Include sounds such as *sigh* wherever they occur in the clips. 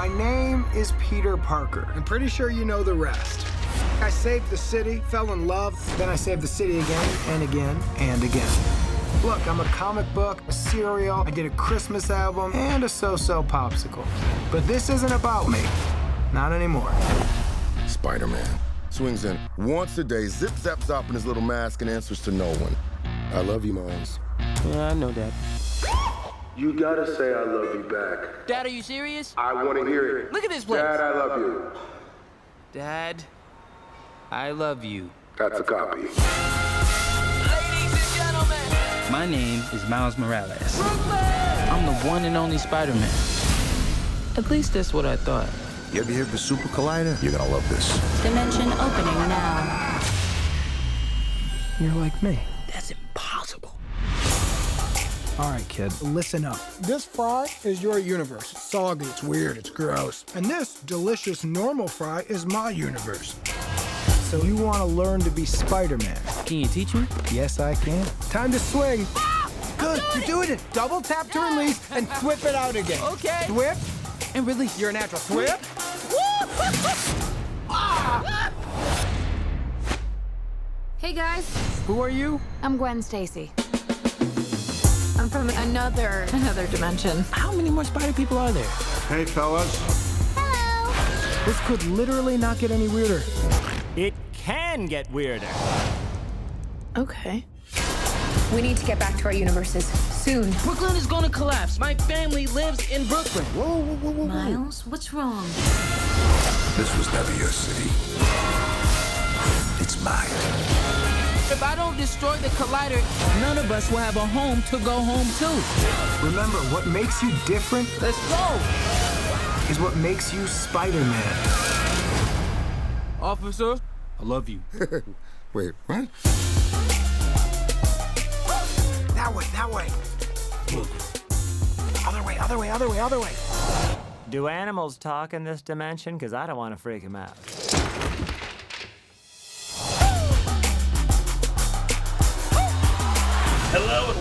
My name is Peter Parker. I'm pretty sure you know the rest. I saved the city, fell in love, then I saved the city again and again and again. Look, I'm a comic book, a cereal, I did a Christmas album, and a so-so popsicle. But this isn't about me. Not anymore. Spider Man. Swings in once a day, zip zap zop in his little mask, and answers to no one. I love you, Miles. Yeah, I know that. You gotta say I love you back. Dad, are you serious? I wanna hear it. Look at this place. Dad, I love you. Dad, I love you. That's a copy. Ladies and gentlemen, My name is Miles Morales. I'm the one and only Spider-Man. At least that's what I thought. You ever hear of the Super Collider? You're gonna love this. Dimension opening now. You're like me. That's impossible. All right, kid, listen up. This fry is your universe. It's soggy, it's weird, it's gross. And this delicious normal fry is my universe. So you want to learn to be Spider-Man? Can you teach me? Yes, I can. Time to swing. Good, you're doing it. Double tap to release and whip it out again. Okay. Whip. And release. You're a natural. Whip. *laughs* Hey guys, Who are you? I'm Gwen Stacy. I'm from another another dimension. How many more spider people are there? Hey, fellas. Hello. This could literally not get any weirder. It can get weirder. Okay. We need to get back to our universes soon. Brooklyn is gonna collapse. My family lives in Brooklyn. whoa whoa whoa Miles, what's wrong? This was never your city. It's mine. If I don't destroy the collider, none of us will have a home to go home to. Remember, what makes you different Let's go. is what makes you Spider-Man. Officer, I love you. *laughs* Wait, what? That way, that way. Other way, other way, other way, other way. Do animals talk in this dimension? Because I don't want to freak them out.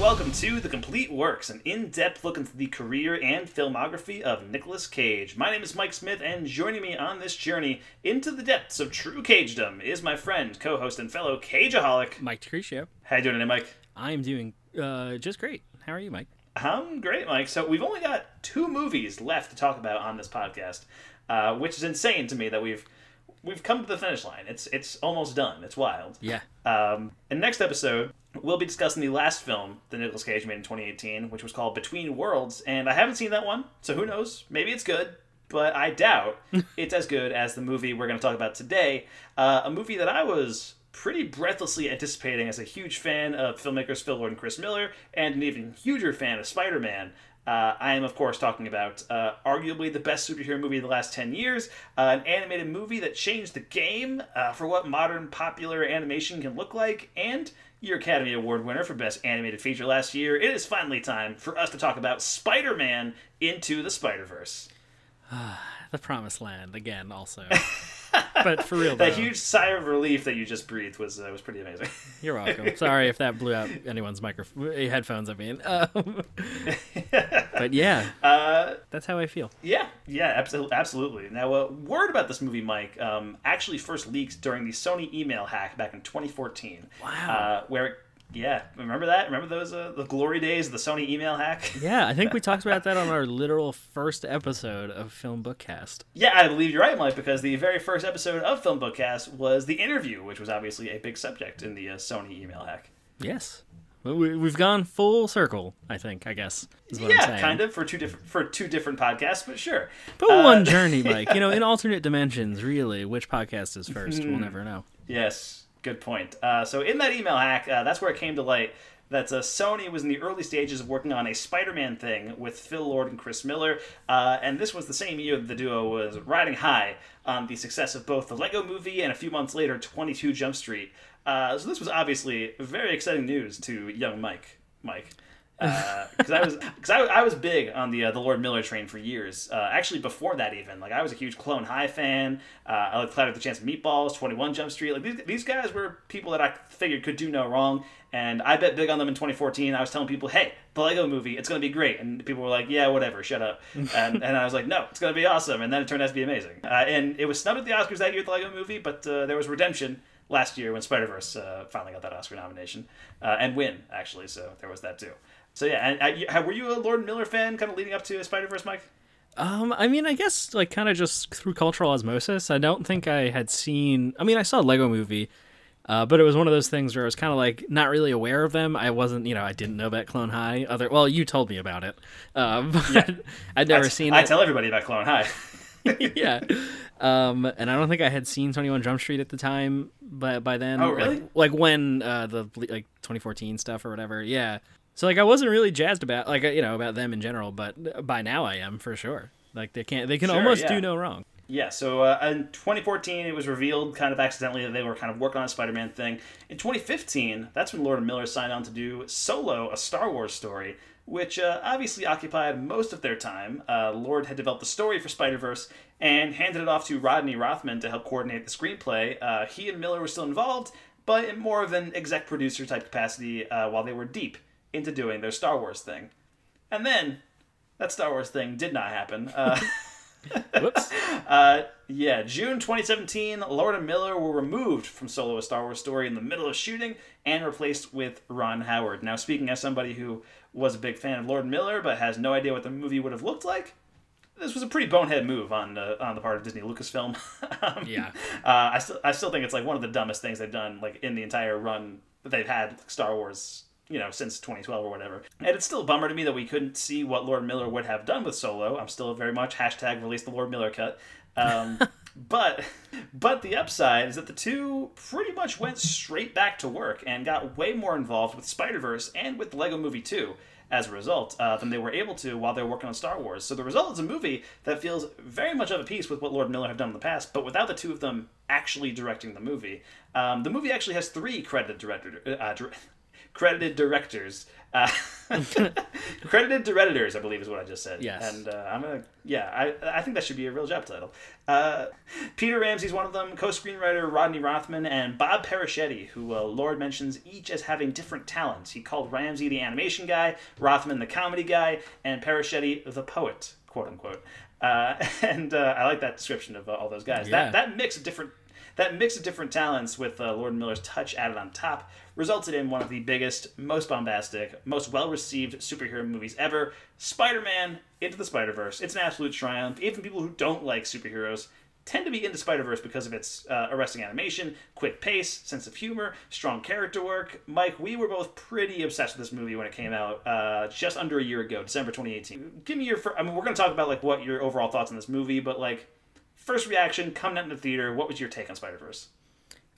Welcome to The Complete Works, an in depth look into the career and filmography of Nicolas Cage. My name is Mike Smith, and joining me on this journey into the depths of true cagedom is my friend, co host, and fellow cageaholic. Mike Tricio. How you doing today, Mike? I'm doing uh, just great. How are you, Mike? I'm great, Mike. So we've only got two movies left to talk about on this podcast, uh, which is insane to me that we've we've come to the finish line. It's it's almost done. It's wild. Yeah. Um, in next episode, we'll be discussing the last film that Nicolas Cage made in 2018, which was called Between Worlds, and I haven't seen that one, so who knows? Maybe it's good, but I doubt *laughs* it's as good as the movie we're going to talk about today. Uh, a movie that I was pretty breathlessly anticipating as a huge fan of filmmakers Phil Lord and Chris Miller, and an even huger fan of Spider-Man. Uh, I am, of course, talking about uh, arguably the best superhero movie of the last 10 years, uh, an animated movie that changed the game uh, for what modern popular animation can look like, and your Academy Award winner for Best Animated Feature last year. It is finally time for us to talk about Spider Man Into the Spider Verse. *sighs* The Promised Land again, also. *laughs* but for real, *laughs* though, That huge sigh of relief that you just breathed was uh, was pretty amazing. *laughs* you're welcome. Sorry if that blew out anyone's microphone, headphones. I mean, um, *laughs* but yeah, uh, that's how I feel. Yeah, yeah, absolutely, absolutely. Now, uh, word about this movie, Mike, um, actually first leaked during the Sony email hack back in 2014. Wow. Uh, where, yeah, remember that? Remember those uh, the glory days of the Sony email hack? *laughs* Yeah, I think we talked about that on our *laughs* literal first episode of Film Bookcast. Yeah, I believe you're right, Mike, because the very first episode of Film Bookcast was the interview, which was obviously a big subject in the uh, Sony email hack. Yes, we've gone full circle. I think. I guess is what I'm yeah, saying. kind of for two different for two different podcasts, but sure. But Uh, one journey, Mike. You know, in *laughs* alternate dimensions, really, which podcast is first? We'll never know. Yes, good point. Uh, so in that email hack, uh, that's where it came to light that uh, Sony was in the early stages of working on a Spider-Man thing with Phil Lord and Chris Miller, uh, and this was the same year that the duo was riding high on the success of both the Lego Movie and a few months later, 22 Jump Street. Uh, so this was obviously very exciting news to young Mike. Mike. Because I was because I, I was big on the uh, the Lord Miller train for years. Uh, actually, before that even, like I was a huge Clone High fan. Uh, I like Cloud with the Chance of Meatballs, Twenty One Jump Street. Like these, these guys were people that I figured could do no wrong, and I bet big on them in 2014. I was telling people, hey, the Lego Movie, it's going to be great, and people were like, yeah, whatever, shut up. *laughs* and, and I was like, no, it's going to be awesome, and then it turned out to be amazing. Uh, and it was snubbed at the Oscars that year, the Lego Movie, but uh, there was redemption last year when Spider Verse uh, finally got that Oscar nomination uh, and win actually. So there was that too. So yeah, and uh, were you a Lord Miller fan, kind of leading up to Spider Verse, Mike? Um, I mean, I guess like kind of just through cultural osmosis. I don't think I had seen. I mean, I saw a Lego Movie, uh, but it was one of those things where I was kind of like not really aware of them. I wasn't, you know, I didn't know about Clone High. Other, well, you told me about it, um, *laughs* but yeah. I'd never I, seen I it. tell everybody about Clone High. *laughs* yeah, um, and I don't think I had seen Twenty One Jump Street at the time. but by then, oh really? Like, like when uh, the like 2014 stuff or whatever. Yeah. So like I wasn't really jazzed about like you know about them in general, but by now I am for sure. Like they can't they can sure, almost yeah. do no wrong. Yeah, so uh, in 2014, it was revealed kind of accidentally that they were kind of working on a Spider Man thing. In 2015, that's when Lord Miller signed on to do Solo, a Star Wars story, which uh, obviously occupied most of their time. Uh, Lord had developed the story for Spider Verse and handed it off to Rodney Rothman to help coordinate the screenplay. Uh, he and Miller were still involved, but in more of an exec producer type capacity uh, while they were deep into doing their Star Wars thing. And then that Star Wars thing did not happen. Uh, *laughs* Whoops. *laughs* Uh, yeah, June 2017, Lord and Miller were removed from Solo a Star Wars story in the middle of shooting and replaced with Ron Howard. Now, speaking as somebody who was a big fan of Lord and Miller but has no idea what the movie would have looked like, this was a pretty bonehead move on uh, on the part of Disney Lucasfilm. *laughs* um, yeah, uh, I still I still think it's like one of the dumbest things they've done like in the entire run that they've had like, Star Wars you know, since 2012 or whatever. And it's still a bummer to me that we couldn't see what Lord Miller would have done with Solo. I'm still very much hashtag release the Lord Miller cut. Um, *laughs* but but the upside is that the two pretty much went straight back to work and got way more involved with Spider Verse and with Lego Movie 2 as a result uh, than they were able to while they were working on Star Wars. So the result is a movie that feels very much of a piece with what Lord Miller have done in the past, but without the two of them actually directing the movie. Um, the movie actually has three credited director, uh, credited directors. Uh, *laughs* credited directors, I believe is what I just said. Yes. And uh, I'm gonna, yeah, I, I think that should be a real job title. Uh, Peter Ramsey's one of them. Co-screenwriter Rodney Rothman and Bob Persichetti, who uh, Lord mentions each as having different talents. He called Ramsey the animation guy, Rothman the comedy guy, and Persichetti the poet, quote unquote. Uh, *laughs* and uh, I like that description of uh, all those guys. Yeah. That that mix of different that mix of different talents with uh, Lord Miller's touch added on top resulted in one of the biggest, most bombastic, most well received superhero movies ever Spider Man Into the Spider Verse. It's an absolute triumph. Even people who don't like superheroes tend to be into Spider Verse because of its uh, arresting animation, quick pace, sense of humor, strong character work. Mike, we were both pretty obsessed with this movie when it came out uh, just under a year ago, December 2018. Give me your. Fir- I mean, we're going to talk about like what your overall thoughts on this movie, but like first reaction coming out in the theater. What was your take on Spider Verse?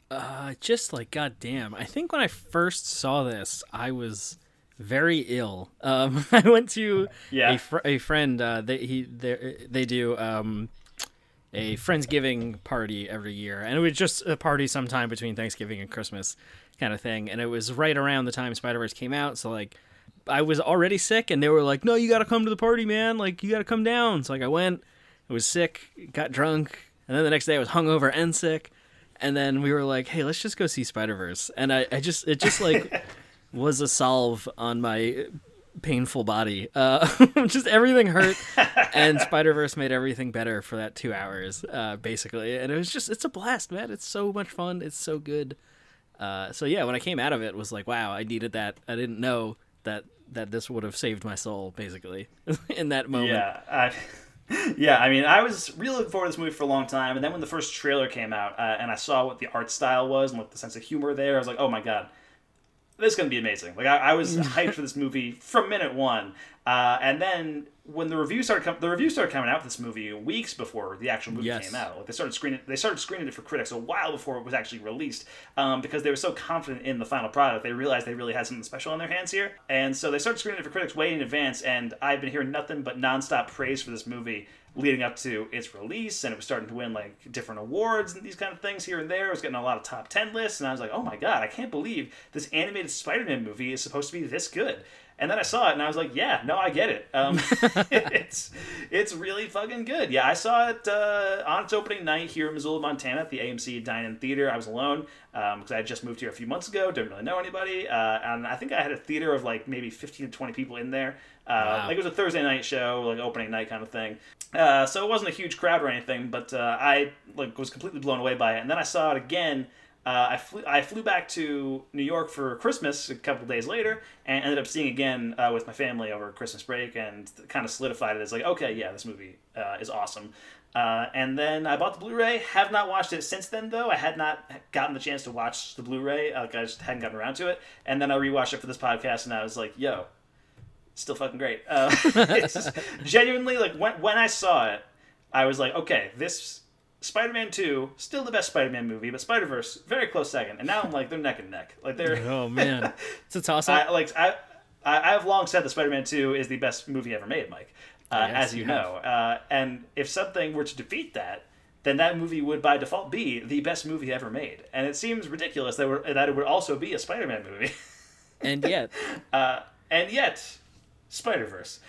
Uh, just like goddamn. I think when I first saw this, I was very ill. *laughs* Um, I went to Yeah. a, fr- a friend. Uh, they he they they do um a friendsgiving party every year, and it was just a party sometime between Thanksgiving and Christmas, kind of thing. And it was right around the time Spider Verse came out, so like. I was already sick, and they were like, "No, you got to come to the party, man! Like, you got to come down." So like, I went. I was sick, got drunk, and then the next day I was hungover and sick and then we were like, "Hey, let's just go see Spider Verse." And I, I just, it just like *laughs* was a salve on my painful body. Uh, *laughs* just everything hurt, and *laughs* Spider Verse made everything better for that two hours, uh, basically. And it was just, it's a blast, man. It's so much fun. It's so good. Uh, so yeah, when I came out of it, it was like, wow, I needed that. I didn't know that that this would have saved my soul, basically, in that moment. Yeah, I, yeah. I mean, I was really looking forward to this movie for a long time, and then when the first trailer came out, uh, and I saw what the art style was and what the sense of humor there, I was like, oh my god, this is gonna be amazing. Like I, I was *laughs* hyped for this movie from minute one, uh, and then when the review started, com- the review started coming out for this movie weeks before the actual movie Yes. came out. Like they started screening, they started screening it for critics a while before it was actually released, um, because they were so confident in the final product. They realized they really had something special on their hands here, and so they started screening it for critics way in advance. And I've been hearing nothing but nonstop praise for this movie leading up to its release, and it was starting to win like different awards and these kind of things here and there. It was getting a lot of top ten lists, and I was like, oh my god, I can't believe this animated Spider-Man movie is supposed to be this good. And then I saw it and I was like, yeah, no, I get it. Um, *laughs* *laughs* it's it's really fucking good. Yeah, I saw it uh, on its opening night here in Missoula, Montana, at the AMC Dine-In Theater. I was alone because I had just moved here a few months ago, didn't really know anybody, uh, and I think I had a theater of like maybe fifteen to twenty people in there. Uh, Wow. Like it was a Thursday night show, like opening night kind of thing. Uh, so it wasn't a huge crowd or anything, but uh, I like was completely blown away by it. And then I saw it again. Uh, I flew I flew back to New York for Christmas a couple days later, and ended up seeing again uh, with my family over Christmas break, and kind of solidified it as like, okay, yeah, this movie uh, is awesome. Uh, and then I bought the Blu-ray. Have not watched it since then, though. I had not gotten the chance to watch the Blu-ray. Uh, like I just hadn't gotten around to it. And then I rewatched it for this podcast, and I was like, yo, still fucking great. Uh, *laughs* it's *laughs* genuinely like when when I saw it, I was like, okay, this Spider-Man Two still the best Spider-Man movie, but Spider-Verse very close second. And now I'm like they're neck and neck. Like they're *laughs* Oh man, *laughs* it's a toss up. I, like I, I I have long said that Spider-Man Two is the best movie ever made, Mike, uh, Yes, as you you know. Uh, and if something were to defeat that. Then that movie would, by default, be the best movie ever made, and it seems ridiculous that, we're, that it would also be a Spider-Man movie. *laughs* and yet, uh, and yet, Spider Verse.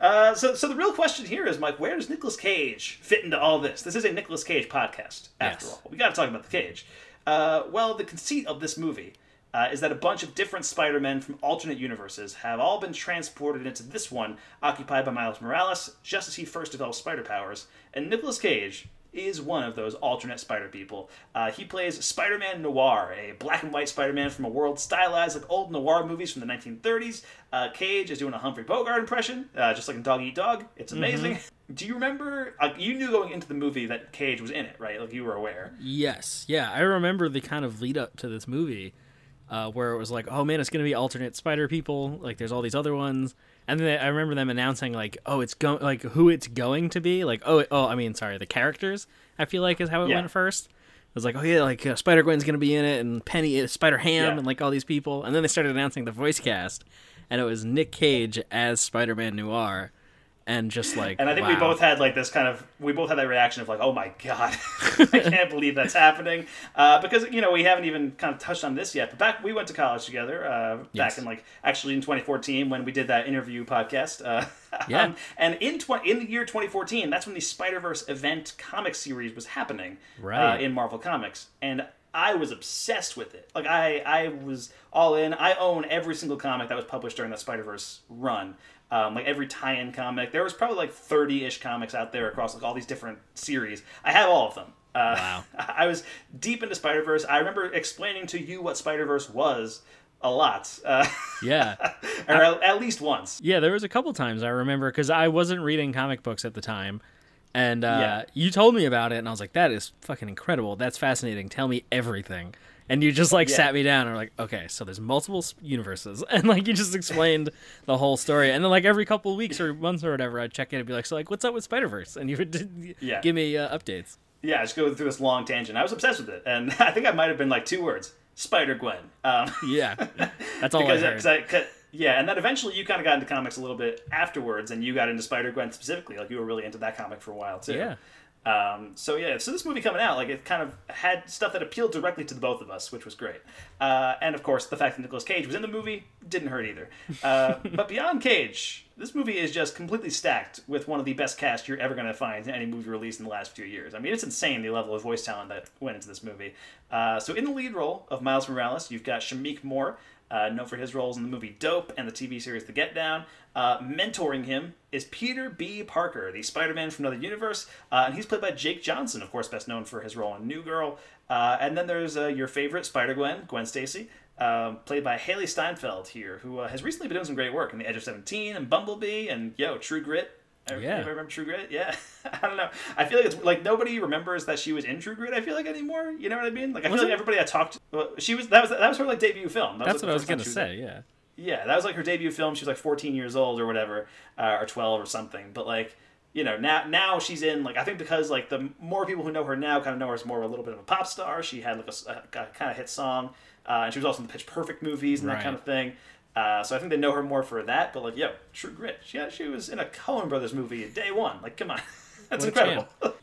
Uh, so, so the real question here is, Mike, where does Nicolas Cage fit into all this? This is a Nicolas Cage podcast, after Yes. all. We got to talk about the Cage. Uh, well, the conceit of this movie uh, is that a bunch of different Spider-Men from alternate universes have all been transported into this one, occupied by Miles Morales, just as he first developed spider powers. And Nicolas Cage is one of those alternate Spider people. Uh, he plays Spider-Man Noir, a black and white Spider-Man from a world stylized like old noir movies from the 1930s. Uh, Cage is doing a Humphrey Bogart impression, uh, just like in Dog Eat Dog. It's amazing. Do you remember? Uh, you knew going into the movie that Cage was in it, right? Like you were aware. yes, yeah, I remember the kind of lead up to this movie, uh, where it was like, oh man, it's gonna be alternate Spider people. Like, there's all these other ones, and then I remember them announcing like, oh, it's going like who it's going to be. Like, oh, oh, I mean, sorry, the characters. I feel like is how it Yeah. went first. It was like, oh yeah, like uh, Spider Gwen's gonna be in it, and Peni, Spider Ham, Yeah. and like all these people. And then they started announcing the voice cast, and it was Nick Cage as Spider Man Noir, and just like, And I think we both had like this kind of we both had that reaction of like, oh my god, *laughs* I *laughs* can't believe that's happening. Uh, because you know we haven't even kind of touched on this yet. But back we went to college together uh, back Yes. in like actually in 2014 when we did that interview podcast. Uh, *laughs* Yeah. um, and in tw- in the year 2014, that's when the Spider Verse event comic series was happening Right. uh, in Marvel Comics, and I was obsessed with it. Like I I was all in. I own every single comic that was published during the Spider Verse run. Um, like every tie-in comic, there was probably like thirty-ish comics out there across like all these different series. I have all of them. Uh, Wow. *laughs* I was deep into Spider Verse. I remember explaining to you what Spider Verse was a lot, uh, yeah. *laughs* or at, at least once. Yeah, there was a couple times I remember because I wasn't reading comic books at the time, and uh, Yeah. you told me about it, and I was like, "That is fucking incredible. That's fascinating. Tell me everything." And you just like Yeah. sat me down and were like, "Okay, so there's multiple universes," *laughs* and like you just explained the whole story. And then like every couple of weeks or months or whatever, I'd check in and be like, "So like, what's up with Spider Verse?" And you would Yeah. give me uh, updates. Yeah, I just go through this long tangent. I was obsessed with it, and *laughs* I think I might have been like two words: Spider Gwen. Um, Yeah, *laughs* that's all because I heard. because I, 'cause- yeah, and then eventually you kind of got into comics a little bit afterwards, and you got into Spider Gwen specifically. Like you were really into that comic for a while too. Yeah. Um, so yeah, so this movie coming out, like it kind of had stuff that appealed directly to the both of us, which was great. Uh, and of course, the fact that Nicolas Cage was in the movie didn't hurt either. Uh, *laughs* but beyond Cage, this movie is just completely stacked with one of the best casts you're ever going to find in any movie released in the last few years. I mean, it's insane the level of voice talent that went into this movie. Uh, so in the lead role of Miles Morales, you've got Shameik Moore, uh, known for his roles in the movie Dope and the TV series The Get Down. Uh, mentoring him is Peter B. Parker, the Spider-Man from another universe, uh, and he's played by Jake Johnson, of course, best known for his role in New Girl. Uh, and then there's uh, your favorite Spider-Gwen, Gwen Stacy, um, played by Hailee Steinfeld here, who uh, has recently been doing some great work in The Edge of Seventeen and Bumblebee and yo True Grit. Everybody Yeah. remember True Grit? Yeah, *laughs* I don't know. I feel like it's like nobody remembers that she was in True Grit. I feel like anymore. You know what I mean? Like I Was feel like everybody I talked, well, she was that was that was her like debut film. That That's like, what I was gonna say. Yeah. yeah, that was like her debut film. She was like 14 years old or whatever, uh, or 12 or something. But like, you know, now now she's in like I think because like the more people who know her now kind of know her as more of a little bit of a pop star. She had like a kind of hit song, uh, and she was also in the Pitch Perfect movies and that kind of thing. Uh, so I think they know her more for that. But like, yo, True Grit. She she was in a Coen Brothers movie day one. Like, come on, *laughs* that's What incredible. *laughs*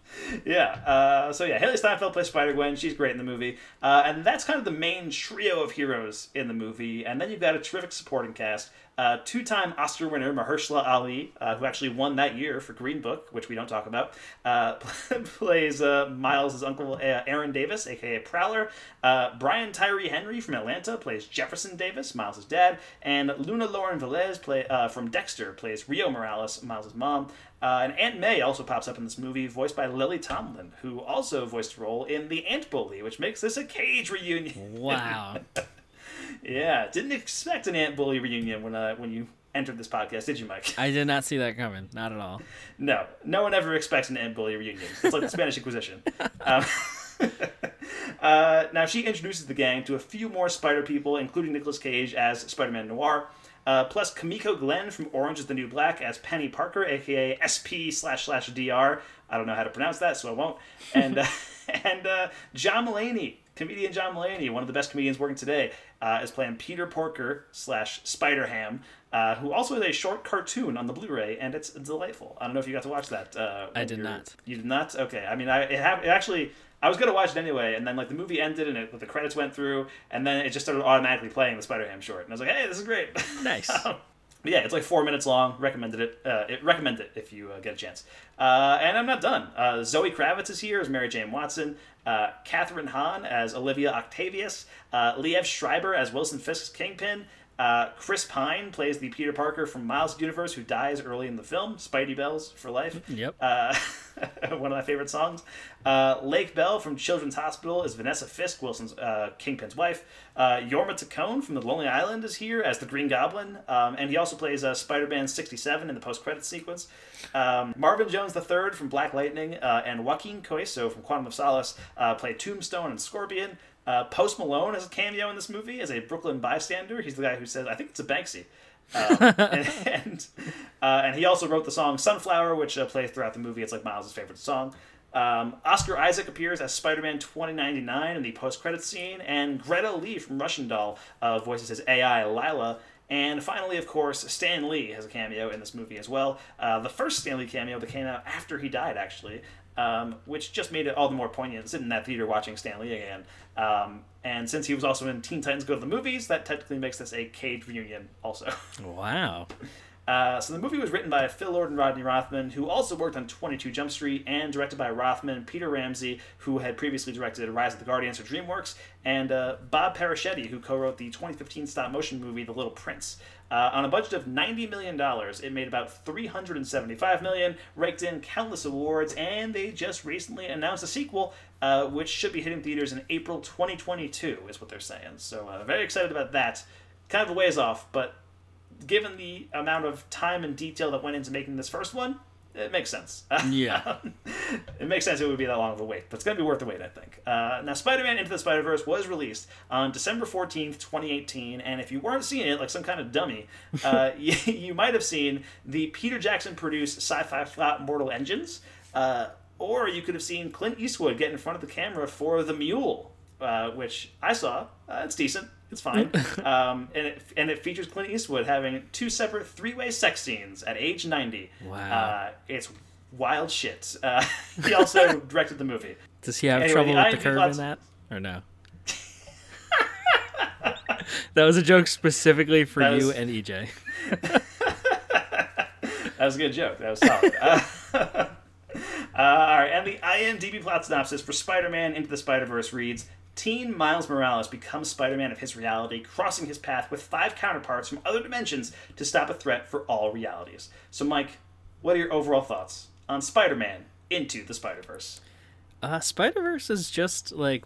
yeah. Uh, so yeah, Hailee Steinfeld plays Spider Gwen. She's great in the movie, uh, and that's kind of the main trio of heroes in the movie. And then you've got a terrific supporting cast. Uh, two-time Oscar winner Mahershala Ali, uh, who actually won that year for Green Book, which we don't talk about, uh, *laughs* plays uh, Miles' uncle uh, Aaron Davis, aka Prowler. Uh, Brian Tyree Henry from Atlanta plays Jefferson Davis, Miles' dad, and Luna Lauren Velez play uh, from Dexter plays Rio Morales, Miles' mom. Uh, and Aunt May also pops up in this movie, voiced by Lily Tomlin, who also voiced a role in The Ant Bully, which makes this a Cage reunion. Wow. *laughs* yeah, didn't expect an Ant Bully reunion when uh, when you entered this podcast, did you, Mike? I did not see that coming. Not at all. No, no one ever expects an Ant Bully reunion. It's like the Spanish Inquisition. *laughs* Um, *laughs* uh, now she introduces the gang to a few more Spider people, including Nicolas Cage as Spider-Man Noir. Uh, plus Kimiko Glenn from Orange is the New Black as Peni Parker, aka SP slash slash DR. I don't know how to pronounce that, so I won't. And uh, *laughs* and uh, John Mulaney, comedian John Mulaney, one of the best comedians working today, uh, is playing Peter Porker slash Spider Ham, uh, who also has a short cartoon on the Blu-ray, and it's delightful. I don't know if you got to watch that. Uh, I did not. You did not. Okay. I mean, I it, ha- it actually. I was gonna watch it anyway, and then like the movie ended and it, the credits went through, and then it just started automatically playing the Spider Ham short, and I was like, "Hey, this is great." *laughs* Nice. *laughs* But yeah, it's like four minutes long. Recommended it. Uh, it recommend it if you uh, get a chance. Uh, and I'm not done. Uh, Zoe Kravitz is here as Mary Jane Watson. Uh, Kathryn Hahn as Olivia Octavius. Uh, Liev Schreiber as Wilson Fisk's Kingpin. Uh, Chris Pine plays the Peter Parker from Miles Universe who dies early in the film. Spidey Bells for life. Yep. Uh, *laughs* one of my favorite songs. Uh, Lake Bell from Children's Hospital is Vanessa Fisk, Wilson's uh, Kingpin's wife. Uh, Jorma Taccone from The Lonely Island is here as the Green Goblin, um, and he also plays uh, Spider-Man 67 in the post-credits sequence. Um, Marvin Jones III from Black Lightning uh, and Joaquín Cosío from Quantum of Solace uh, play Tombstone and Scorpion. Uh, Post Malone has a cameo in this movie as a Brooklyn bystander. He's the guy who says, "I think it's a Banksy." Um, *laughs* and and, uh, and he also wrote the song "Sunflower," which uh, plays throughout the movie. It's like Miles' favorite song. Um, Oscar Isaac appears as Spider-Man 2099 in the post-credits scene, and Greta Lee from Russian Doll uh, voices his AI Lyla. And finally, of course, Stan Lee has a cameo in this movie as well. Uh, the first Stan Lee cameo that came out after he died, actually, um, which just made it all the more poignant sitting in that theater watching Stan Lee again. Um, and since he was also in Teen Titans Go to the Movies, that technically makes this a Cage reunion also. *laughs* Wow. Uh, so the movie was written by Phil Lord and Rodney Rothman, who also worked on 22 Jump Street, and directed by Rothman, Peter Ramsey, who had previously directed Rise of the Guardians for DreamWorks, and uh, Bob Persichetti, who co-wrote the 2015 stop-motion movie The Little Prince. Uh, on a budget of 90 million dollars, it made about 375 million, raked in countless awards, and they just recently announced a sequel, uh, which should be hitting theaters in April 2022, is what they're saying. So uh, very excited about that. Kind of a ways off, but given the amount of time and detail that went into making this first one, it makes sense. *laughs* Yeah. it makes sense it would be that long of a wait, but it's going to be worth the wait, I think. Uh, now, Spider Man Into the Spider Verse was released on December 14th, 2018, and if you weren't seeing it like some kind of dummy, uh, *laughs* *laughs* you, you might have seen the Peter Jackson produced sci fi flat Mortal Engines, uh, or you could have seen Clint Eastwood get in front of the camera for The Mule, uh, which I saw. Uh, it's decent. It's fine. *laughs* um, and, it, and it features Clint Eastwood having two separate three way sex scenes at age 90. Wow. Uh, it's wild shit. Uh, *laughs* he also *laughs* directed the movie. Does he have Anyway, trouble with the curve plots- in that, or no? that was a joke specifically for That you and EJ. That was a good joke. That was solid. uh, uh, all right, and the IMDb plot synopsis for Spider-Man Into the Spider-Verse reads: Teen Miles Morales becomes Spider-Man of his reality, crossing his path with five counterparts from other dimensions to stop a threat for all realities. So, Mike, what are your overall thoughts on Spider-Man Into the Spider-Verse? Uh, Spider Verse is just like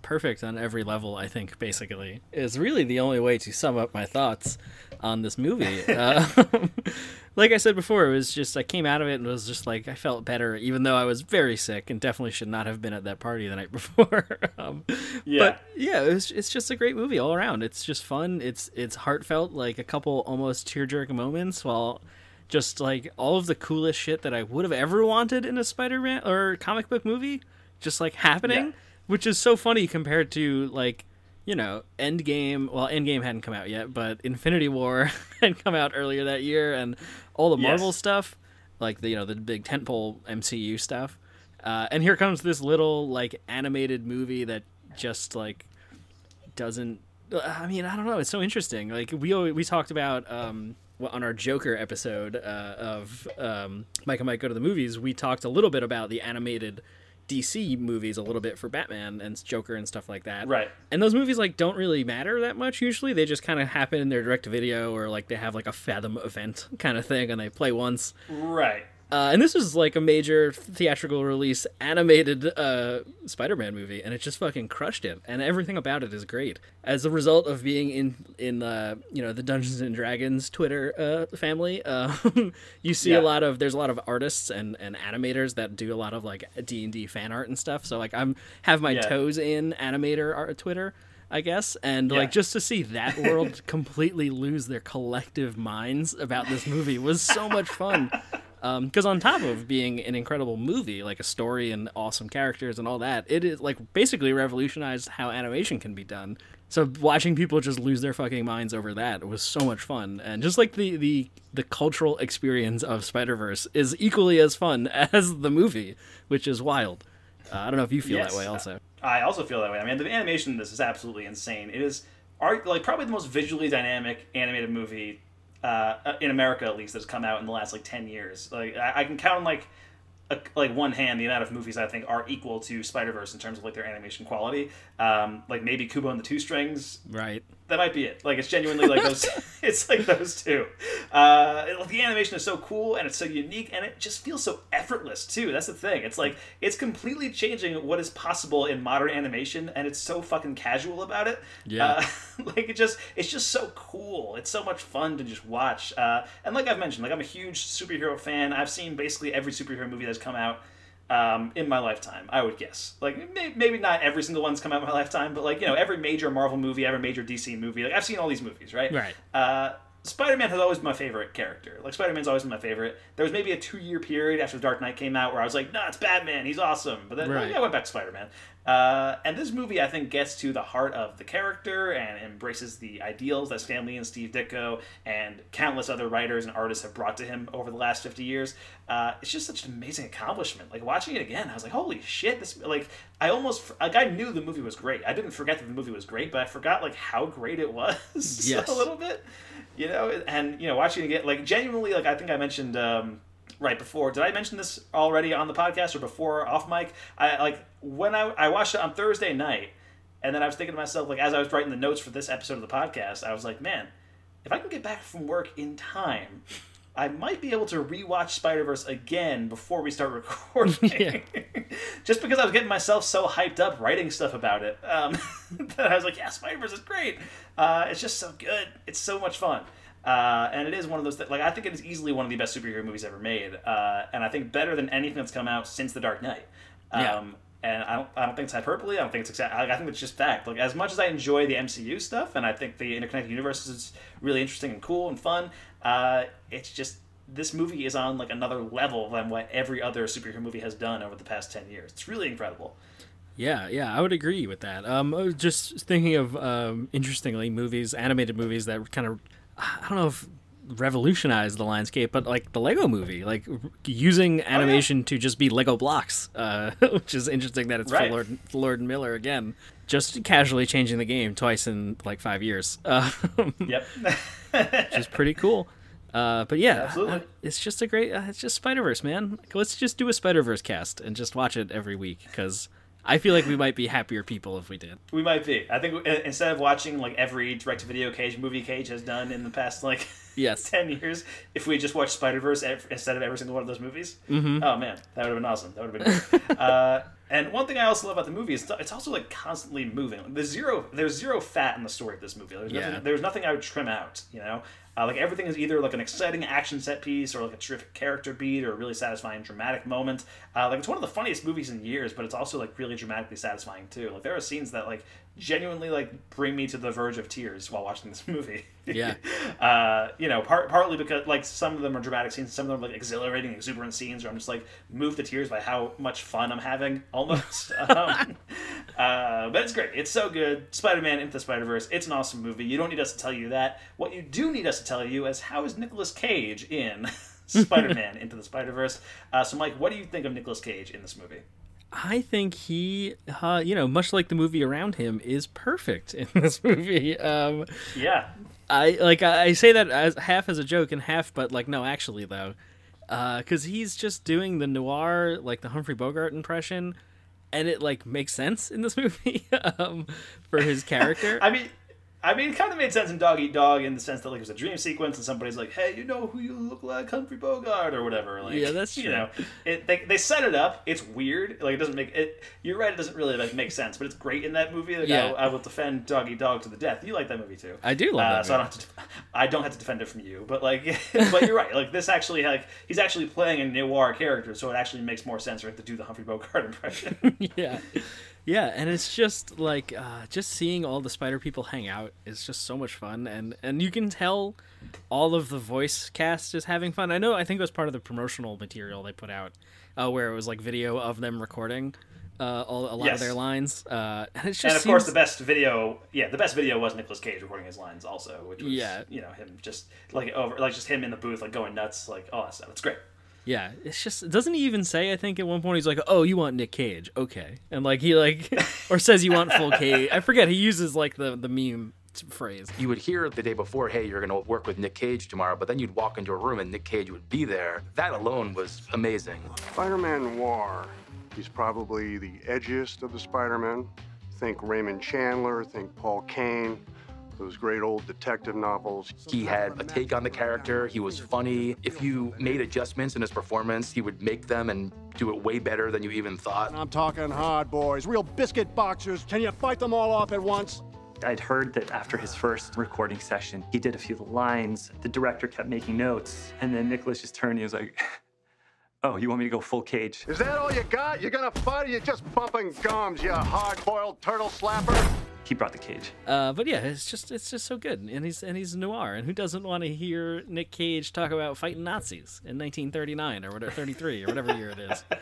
perfect on every level. I think basically is really the only way to sum up my thoughts on this movie. uh, *laughs* like I said before, it was just I came out of it and was just like I felt better, even though I was very sick and definitely should not have been at that party the night *laughs* before. um, Yeah. But yeah, it was, it's just a great movie all around. It's just fun. It's it's heartfelt, like a couple almost tearjerk moments, while just like all of the coolest shit that I would have ever wanted in a Spider-Man or comic book movie, just like happening, Yeah. which is so funny compared to like you know Endgame. Well, Endgame hadn't come out yet, but Infinity War *laughs* had come out earlier that year, and all the Marvel Yes. stuff, like the you know the big tentpole MCU stuff. Uh, and here comes this little like animated movie that just like doesn't. I mean, I don't know. It's so interesting. Like we always, we talked about um, on our Joker episode uh, of um, Mike and Mike Go to the Movies. We talked a little bit about the animated DC movies a little bit for Batman and Joker and stuff like that. Right. And those movies like don't really matter that much usually. They just kind of happen in their direct video or like they have like a Fathom event *laughs* kind of thing and they play once. Right. Uh, and this was like a major theatrical release animated uh, Spider-Man movie, and it just fucking crushed it. And everything about it is great. As a result of being in in uh, you know the Dungeons and Dragons Twitter uh, family, uh, *laughs* you see Yeah. a lot of there's a lot of artists and, and animators that do a lot of like D and D fan art and stuff. So like I'm have my Yeah. toes in animator art Twitter. I guess, and Yeah. like just to see that world *laughs* completely lose their collective minds about this movie was so much fun *laughs* because on top of being an incredible movie like a story and awesome characters and all that it is like basically revolutionized how animation can be done so watching people just lose their fucking minds over that was so much fun and just like the the the cultural experience of spider-verse is equally as fun *laughs* as the movie which is wild uh, i don't know if you feel Yes. that way also I also feel that way. I mean, the animation in this is absolutely insane. It is art, like probably the most visually dynamic animated movie uh, in America, at least, that's come out in the last like ten years. Like I, I can count on like a, like one hand the amount of movies I think are equal to Spider Verse in terms of like their animation quality. Um, like maybe Kubo and the Two Strings. right That might be it. Like it's genuinely like those. *laughs* *laughs* it's like those two. Uh, it- the animation is so cool and it's so unique and it just feels so effortless too. That's the thing. It's like it's completely changing what is possible in modern animation and it's so fucking casual about it. Yeah. Uh, *laughs* like it just it's just so cool. It's so much fun to just watch. Uh, and like I've mentioned, like I'm a huge superhero fan. I've seen basically every superhero movie that's come out um, in my lifetime. I would guess. Like may- maybe not every single one's come out in my lifetime, but like you know every major Marvel movie, every major DC movie. Like I've seen all these movies, right? Right. Uh, Spider-Man has always been my favorite character. Like Spider-Man's always been my favorite. There was maybe a two-year period after The Dark Knight came out where I was like, "Nah, it's Batman. He's awesome." But then Right. I went back to Spider-Man. Uh, and this movie, I think, gets to the heart of the character and embraces the ideals that Stan Lee and Steve Ditko and countless other writers and artists have brought to him over the last 50 years. Uh, it's just such an amazing accomplishment. Like watching it again, I was like, "Holy shit!" This like I almost like I knew the movie was great. I didn't forget that the movie was great, but I forgot like how great it was *laughs* Yes. *laughs* a little bit. You know, and you know, watching it again, like genuinely, like I think I mentioned. Um, right before. Did I mention this already on the podcast or before off mic? I like when I I watched it on Thursday night, and then I was thinking to myself, like as I was writing the notes for this episode of the podcast, I was like, man, if I can get back from work in time. I might be able to rewatch Spider Verse again before we start *laughs* recording. *laughs* Yeah. *laughs* Just because I was getting myself so hyped up writing stuff about it, um, that I was like, "Yeah, Spider Verse is great. Uh, it's just so good. It's so much fun." Uh, and it is one of those that, like, I think it is easily one of the best superhero movies ever made. Uh, and I think better than anything that's come out since The Dark Knight. Um, Yeah. And I don't, I don't think it's hyperbole. I don't think it's exact. I think it's just fact. Like as much as I enjoy the MCU stuff, and I think the interconnected universe is really interesting and cool and fun. Uh, it's just this movie is on like another level than what every other superhero movie has done over the past ten years. It's really incredible. Yeah, yeah, I would agree with that. Um, just thinking of um, interestingly movies, animated movies that kind of, I don't know if revolutionized the landscape, but like the Lego Movie, like using animation to just be Lego blocks, uh, *laughs* which is interesting that it's Right. for Lord, Lord Miller again, just casually changing the game twice in like five years, uh, *laughs* Yep. *laughs* which is pretty cool. Uh, but yeah, Absolutely. uh, it's just a great. Uh, it's just Spider Verse, man. Let's just do a Spider Verse cast and just watch it every week because I feel like we might be happier people if we did. We might be. I think uh, instead of watching like every direct-to-video Cage movie Cage has done in the past like Yes. *laughs* ten years, if we just watched Spider Verse instead of every single one of those movies, mm-hmm. oh man, that would have been awesome. That would have been great. *laughs* uh, and one thing I also love about the movie is it's also like constantly moving. There's zero, there's zero fat in the story of this movie. There's Yeah. nothing, there's nothing I would trim out. You know, uh, like everything is either like an exciting action set piece or like a terrific character beat or a really satisfying dramatic moment. Uh, like it's one of the funniest movies in years, but it's also like really dramatically satisfying too. Like there are scenes that like genuinely like bring me to the verge of tears while watching this movie. Yeah. *laughs* uh, you know, part, partly because like some of them are dramatic scenes, some of them are like exhilarating, exuberant scenes where I'm just like moved to tears by how much fun I'm having almost. *laughs* um, uh, but it's great. It's so good. Spider-Man Into the Spider-Verse. It's an awesome movie. You don't need us to tell you that. What you do need us to tell you is how is Nicolas Cage in *laughs* Spider-Man into the Spider-Verse. Uh, so, Mike, what do you think of Nicolas Cage in this movie? I think he, uh, you know, much like the movie around him, is perfect *laughs* in this movie. Um, yeah, I like I say that as half as a joke and half, but like no, actually though, because uh, he's just doing the noir, like the Humphrey Bogart impression, and it like makes sense in this *laughs* movie um, for his character. *laughs* I mean, I mean, it kind of made sense in Dog Eat Dog in the sense that like it was a dream sequence and somebody's like, "Hey, you know who you look like, Humphrey Bogart or whatever." Like, yeah, that's true. You know, it, they, they set it up. It's weird. Like it doesn't make it. You're right. It doesn't really like make sense, but it's great in that movie. Like, Yeah. I, I will defend Dog Eat Dog to the death. You like that movie too. I do love Uh, that so I don't have to. I don't have to defend it from you, but like, *laughs* but you're right. Like this actually, like he's actually playing a noir character, so it actually makes more sense for him to do the Humphrey Bogart *laughs* impression. *laughs* yeah yeah and it's just like uh, just seeing all the spider people hang out is just so much fun and and you can tell all of the voice cast is having fun i know i think it was part of the promotional material they put out uh, where it was like video of them recording uh, all, a lot Yes. of their lines uh, and it's just and of course, the best video, yeah, the best video was Nicolas Cage recording his lines, also, which was, Yeah. you know, him just like over, like just him in the booth, like going nuts, like all that stuff. It's great. Yeah, it's just doesn't he even say? I think at one point he's like, "Oh, you want Nick Cage? Okay," and like he like *laughs* or says you want full Cage. I forget. He uses like the the meme phrase. You would hear the day before, hey, you're going to work with Nick Cage tomorrow, but then you'd walk into a room and Nick Cage would be there. That alone was amazing. Spider-Man Noir. He's probably the edgiest of the Spider-Men. Think Raymond Chandler, think Paul Kane, those great old detective novels. He had a take on the character. He was funny. If you made adjustments in his performance, he would make them and do it way better than you even thought. I'm talking hard boys, real biscuit boxers. Can you fight them all off at once? I'd heard that after his first recording session, he did a few lines. The director kept making notes, and then Nicolas just turned and he was like, *laughs* "Oh, you want me to go full cage?" Is that all you got? You're gonna fight or you're just bumping gums, you hard-boiled turtle slapper? He brought the cage. Uh, but yeah, it's just it's just so good, and he's and he's noir, and who doesn't want to hear Nick Cage talk about fighting Nazis in 1939 or whatever, 33 or whatever year it is? *laughs*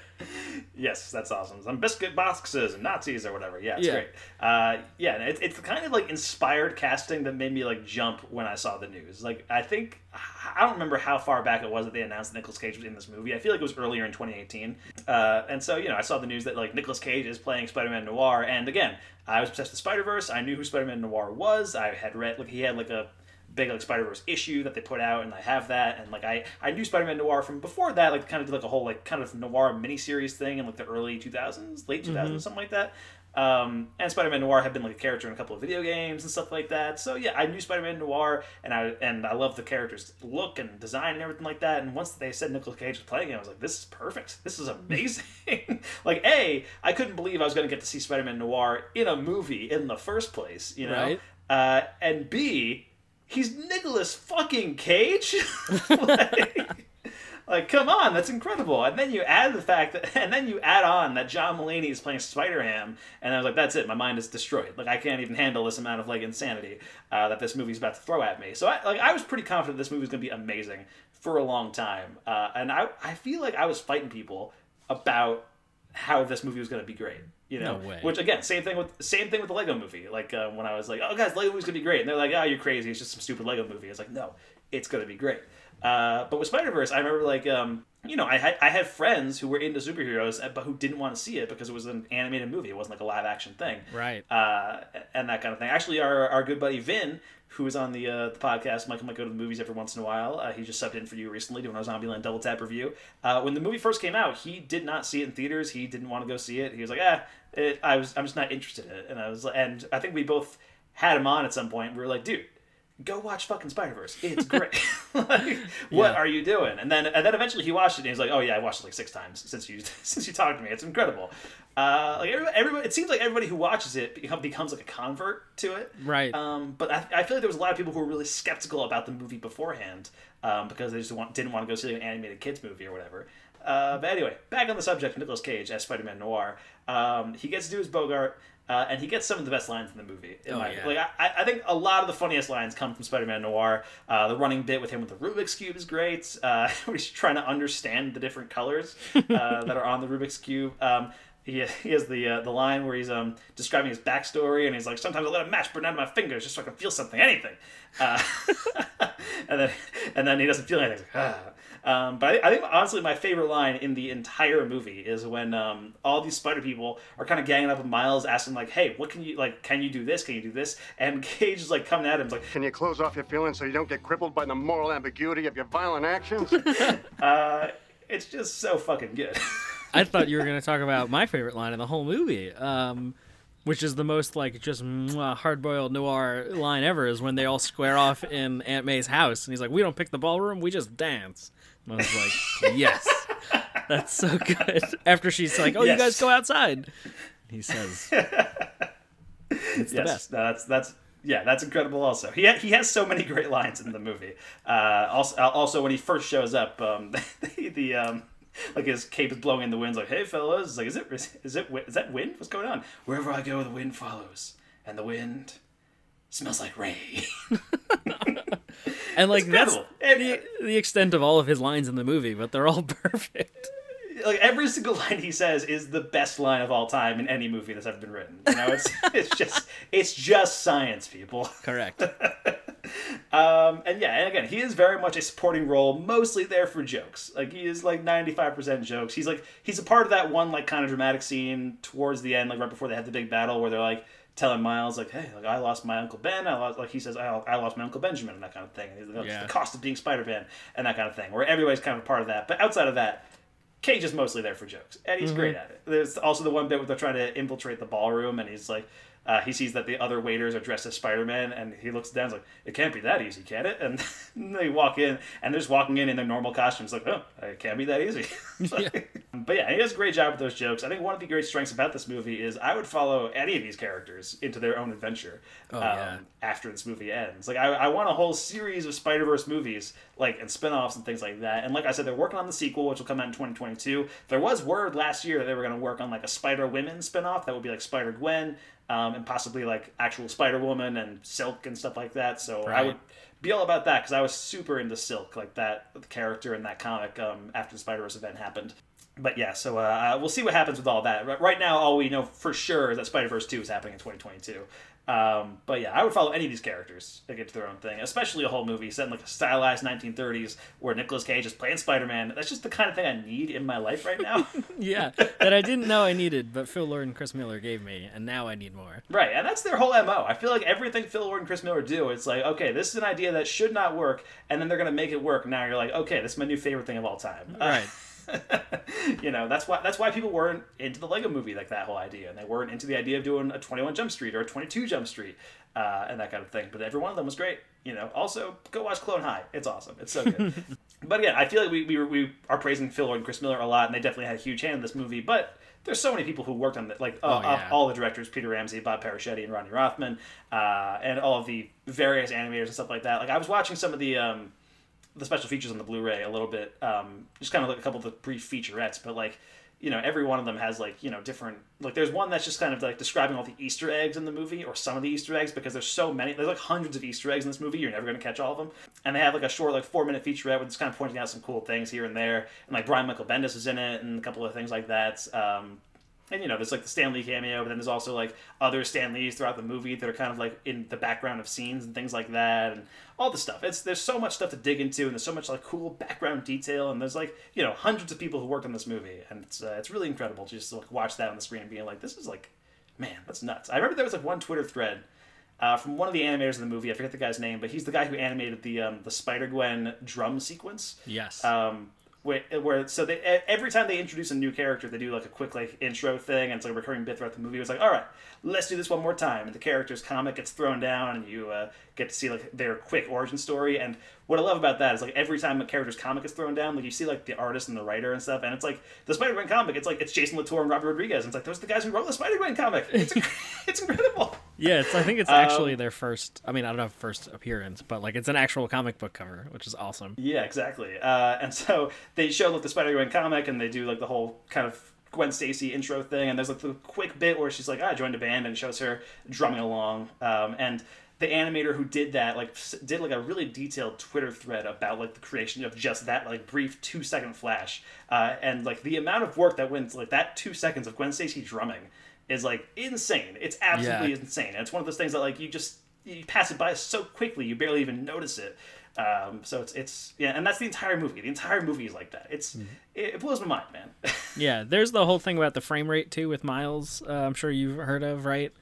Yes, that's awesome. Some biscuit boxes and Nazis or whatever. Yeah, it's Yeah. great. Uh, yeah, it's, it's kind of like inspired casting that made me like jump when I saw the news. Like, I think I don't remember how far back it was that they announced that Nicolas Cage was in this movie. I feel like it was earlier in 2018. Uh, and so you know, I saw the news that like Nicolas Cage is playing Spider-Man Noir, and again, I was obsessed with Spider Verse. I knew who Spider-Man Noir was. I had read like he had like a big like Spider Verse issue that they put out, and I have that. And like I I knew Spider Man Noir from before that, like kind of did like a whole like kind of noir miniseries thing in like the early two thousands, late two Mm-hmm. something like that. Um, and Spider Man Noir had been like a character in a couple of video games and stuff like that. So yeah, I knew Spider Man Noir, and I and I love the character's look and design and everything like that. And once they said Nicolas Cage was playing it, I was like, this is perfect. This is amazing. *laughs* like a, I couldn't believe I was going to get to see Spider Man Noir in a movie in the first place. You know. Right. Uh, and B, he's Nicolas fucking Cage. *laughs* *laughs* like, like, come on, that's incredible. And then you add the fact that, *laughs* and then you add on that John Mulaney is playing Spider Ham, and I was like, that's it. My mind is destroyed. Like, I can't even handle this amount of like insanity uh, that this movie's about to throw at me. So, I like, I was pretty confident this movie was going to be amazing for a long time, uh, and I, I feel like I was fighting people about how this movie was going to be great. You know, No which again, same thing with same thing with the Lego Movie. Like uh, when I was like, "Oh, guys, Lego Movie's gonna be great," and they're like, "Oh, you're crazy. It's just some stupid Lego movie." It's like, no, it's gonna be great. Uh, but with Spider Verse, I remember like, um, you know, I had I had friends who were into superheroes, uh, but who didn't want to see it because it was an animated movie. It wasn't like a live action thing, Right. uh, and that kind of thing. Actually, our, our good buddy Vin, who is on the uh, the podcast, Michael might go to the movies every once in a while. Uh, he just subbed in for you recently doing our Zombieland Double Tap review. Uh, when the movie first came out, he did not see it in theaters. He didn't want to go see it. He was like, ah, it, I was I'm just not interested in it. And I was and I think we both had him on at some point. We were like, dude. Go watch fucking Spider Verse. It's great. *laughs* *laughs* like, what Yeah. are you doing? And then, and then eventually he watched it, and he's like, "Oh yeah, I watched it like six times since you *laughs* since you talked to me. It's incredible." Uh, like everybody, everybody, it seems like everybody who watches it become, becomes like a convert to it. Right. Um, but I, I feel like there was a lot of people who were really skeptical about the movie beforehand um, because they just want, didn't want to go see an animated kids movie or whatever. Uh, but anyway, back on the subject, Nicolas Cage as Spider-Man Noir. Um, he gets to do his Bogart, uh, and he gets some of the best lines in the movie. in Oh, my- yeah. Like I, I think a lot of the funniest lines come from Spider-Man Noir. Uh, the running bit with him with the Rubik's cube is great. Uh, *laughs* he's trying to understand the different colors uh, *laughs* that are on the Rubik's cube. Um, he, he has the uh, the line where he's um, describing his backstory, and he's like, "Sometimes I let a match burn out of my fingers just so I can feel something, anything." Uh, *laughs* and then and then he doesn't feel anything. He's like, ah. Um, but I, I think honestly, my favorite line in the entire movie is when um, all these spider people are kind of ganging up with Miles, asking like, "Hey, what can you like? Can you do this? Can you do this?" And *laughs* Cage is like coming at him, like, Can you close off your feelings so you don't get crippled by the moral ambiguity of your violent actions? *laughs* uh, "It's just so fucking good." *laughs* I thought you were going to talk about my favorite line in the whole movie, um, which is the most like just hard boiled noir line ever. Is when they all square off in Aunt May's house, and he's like, "We don't pick the ballroom, we just dance." And I was like, *laughs* "Yes, that's so good." After she's like, "Oh, Yes. you guys go outside," he says, *laughs* "It's the yes, best." That's that's yeah, that's incredible. Also, he ha- he has so many great lines in the movie. Uh, also, also when he first shows up, um, *laughs* the, the um, *laughs* like his cape is blowing in the wind. Like, hey fellas, it's like, is it is, is it is that wind? What's going on? Wherever I go, the wind follows, and the wind smells like rain. *laughs* And like that's the, the extent of all of his lines in the movie, but they're all *laughs* perfect. Like every single *laughs* line he says is the best line of all time in any movie that's ever been written. You know, it's *laughs* it's just it's just science, people. Correct. *laughs* Um, and yeah, and again, he is very much a supporting role, mostly there for jokes. Like he is like ninety five percent jokes. He's like he's a part of that one like kind of dramatic scene towards the end, like right before they have the big battle, where they're like telling Miles like, "Hey, like I lost my uncle Ben. I lost like he says I, I lost my uncle Benjamin and that kind of thing. Like, Yeah. The cost of being Spider Man and that kind of thing. Where everybody's kind of a part of that. But outside of that, Cage is mostly there for jokes, and he's Mhm. great at it. There's also the one bit where they're trying to infiltrate the ballroom, and he's like, uh, he sees that the other waiters are dressed as Spider Man, and he looks down, and is like, it can't be that easy, can it? And *laughs* they walk in, and they're just walking in in their normal costumes, like, oh, it can't be that easy. *laughs* But yeah, he does a great job with those jokes. I think one of the great strengths about this movie is I would follow any of these characters into their own adventure Oh, um, yeah. after this movie ends. Like, I, I want a whole series of Spider Verse movies, like and spin offs and things like that. And like I said, they're working on the sequel, which will come out in 2022. There was word last year that they were going to work on like a Spider Women spin off that would be like Spider Gwen um, and possibly like actual Spider Woman and Silk and stuff like that. So I would be all about that because I was super into Silk, like that character in that comic um, after the Spider Verse event happened. But yeah, so uh, we'll see what happens with all that. Right- Right now, all we know for sure is that Spider Verse Two is happening in 2022. Um, but yeah, I would follow any of these characters that get to their own thing, especially a whole movie set in like a stylized 1930s where Nicolas Cage is playing Spider Man. That's just the kind of thing I need in my life right now. *laughs* yeah, that I didn't know I needed, but Phil Lord and Chris Miller gave me, and now I need more. Right, and that's their whole MO. I feel like everything Phil Lord and Chris Miller do, it's like, okay, this is an idea that should not work, and then they're gonna make it work. Now you're like, okay, this is my new favorite thing of all time. Right. *laughs* *laughs* you know, that's why that's why people weren't into the Lego movie, like that whole idea, and they weren't into the idea of doing a 21 Jump Street or a 22 Jump Street, uh, and that kind of thing. But every one of them was great. You know, also go watch Clone High. It's awesome. It's so good. *laughs* but again, I feel like we, we, we are praising Phil Lord and Chris Miller a lot, and they definitely had a huge hand in this movie. But there's so many people who worked on it, like uh, Oh, uh, yeah. all the directors, Peter Ramsey, Bob Persichetti, and Rodney Rothman, uh, and all of the various animators and stuff like that. Like I was watching some of the um, the special features on the Blu-ray a little bit, um, just kind of like a couple of the brief featurettes, but like you know every one of them has like you know different like there's one that's just kind of like describing all the Easter eggs in the movie or some of the Easter eggs because there's so many there's like hundreds of Easter eggs in this movie you're never going to catch all of them and they have like a short like four minute featurette with just kind of pointing out some cool things here and there and like Brian Michael Bendis is in it and a couple of things like that. Um, and you know, there's like the Stanley cameo, but then there's also like other Stanleys throughout the movie that are kind of like in the background of scenes and things like that, and all the stuff. It's there's so much stuff to dig into, and there's so much like cool background detail, and there's like you know hundreds of people who worked on this movie, and it's uh, it's really incredible to just like watch that on the screen and being like, this is like, man, that's nuts. I remember there was like one Twitter thread. Uh, from one of the animators in the movie, I forget the guy's name, but he's the guy who animated the um, the Spider Gwen drum sequence. Yes. Um, where, where so they every time they introduce a new character, they do like a quick like intro thing, and it's like a recurring bit throughout the movie. It's like, all right, let's do this one more time, and the character's comic gets thrown down, and you uh, get to see like their quick origin story. And what I love about that is like every time a character's comic is thrown down, like you see like the artist and the writer and stuff, and it's like the Spider Man comic. It's like it's Jason Latour and Robert Rodriguez. And it's like those are the guys who wrote the Spider Man comic. It's, *laughs* *laughs* it's incredible. Yeah, it's, I think it's Um, actually their first. I mean, I don't know first appearance, but like it's an actual comic book cover, which is awesome. Yeah, exactly. Uh, and so they show like the Spider Gwen comic, and they do like the whole kind of Gwen Stacy intro thing, and there's like the quick bit where she's like, "Ah, "I joined a band," and shows her drumming along. Um, and the animator who did that like did like a really detailed Twitter thread about like the creation of just that like brief two second flash, uh, and like the amount of work that went into, like that two seconds of Gwen Stacy drumming is like insane. It's absolutely Yeah. insane. And it's one of those things that like you just you pass it by so quickly you barely even notice it. Um, so it's it's yeah, and that's the entire movie. The entire movie is like that. It's Mm-hmm. it, it blows my mind, man. *laughs* yeah, there's the whole thing about the frame rate too with Miles. Uh, I'm sure you've heard of, right?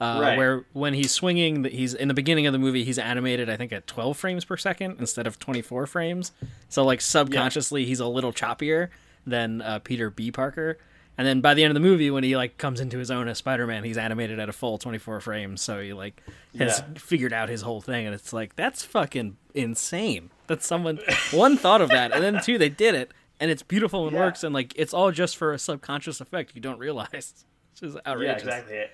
Uh, Right. Where when he's swinging, he's in the beginning of the movie, he's animated, I think, at 12 frames per second instead of 24 frames. So like subconsciously, he's a little choppier than uh, Peter B. Parker. And then by the end of the movie, when he like comes into his own as Spider-Man, he's animated at a full 24 frames. So he like has Yeah. figured out his whole thing, and it's like that's fucking insane. That someone one thought of that, and then two they did it, and it's beautiful and Yeah. works, and like it's all just for a subconscious effect you don't realize. *laughs* It's just Yeah, exactly.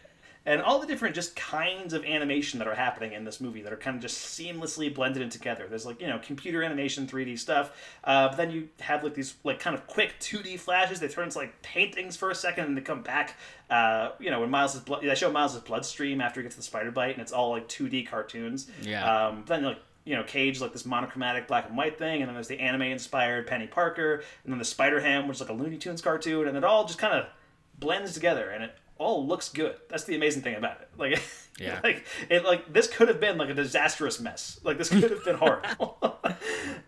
And all the different just kinds of animation that are happening in this movie that are kind of just seamlessly blended in together. There's like you know computer animation, 3D stuff, uh, but then you have like these like kind of quick 2D flashes. They turn into like paintings for a second and they come back. Uh, you know when Miles' blood, they show Miles' bloodstream after he gets the spider bite, and it's all like 2D cartoons. Yeah. Um, then like you know Cage like this monochromatic black and white thing, and then there's the anime inspired Peni Parker, and then the Spider Ham, which is like a Looney Tunes cartoon, and it all just kind of blends together, and it all looks good. That's the amazing thing about it. Like, *laughs* Yeah. like it like this could have been like a disastrous mess. Like this could have been *laughs* horrible. *laughs*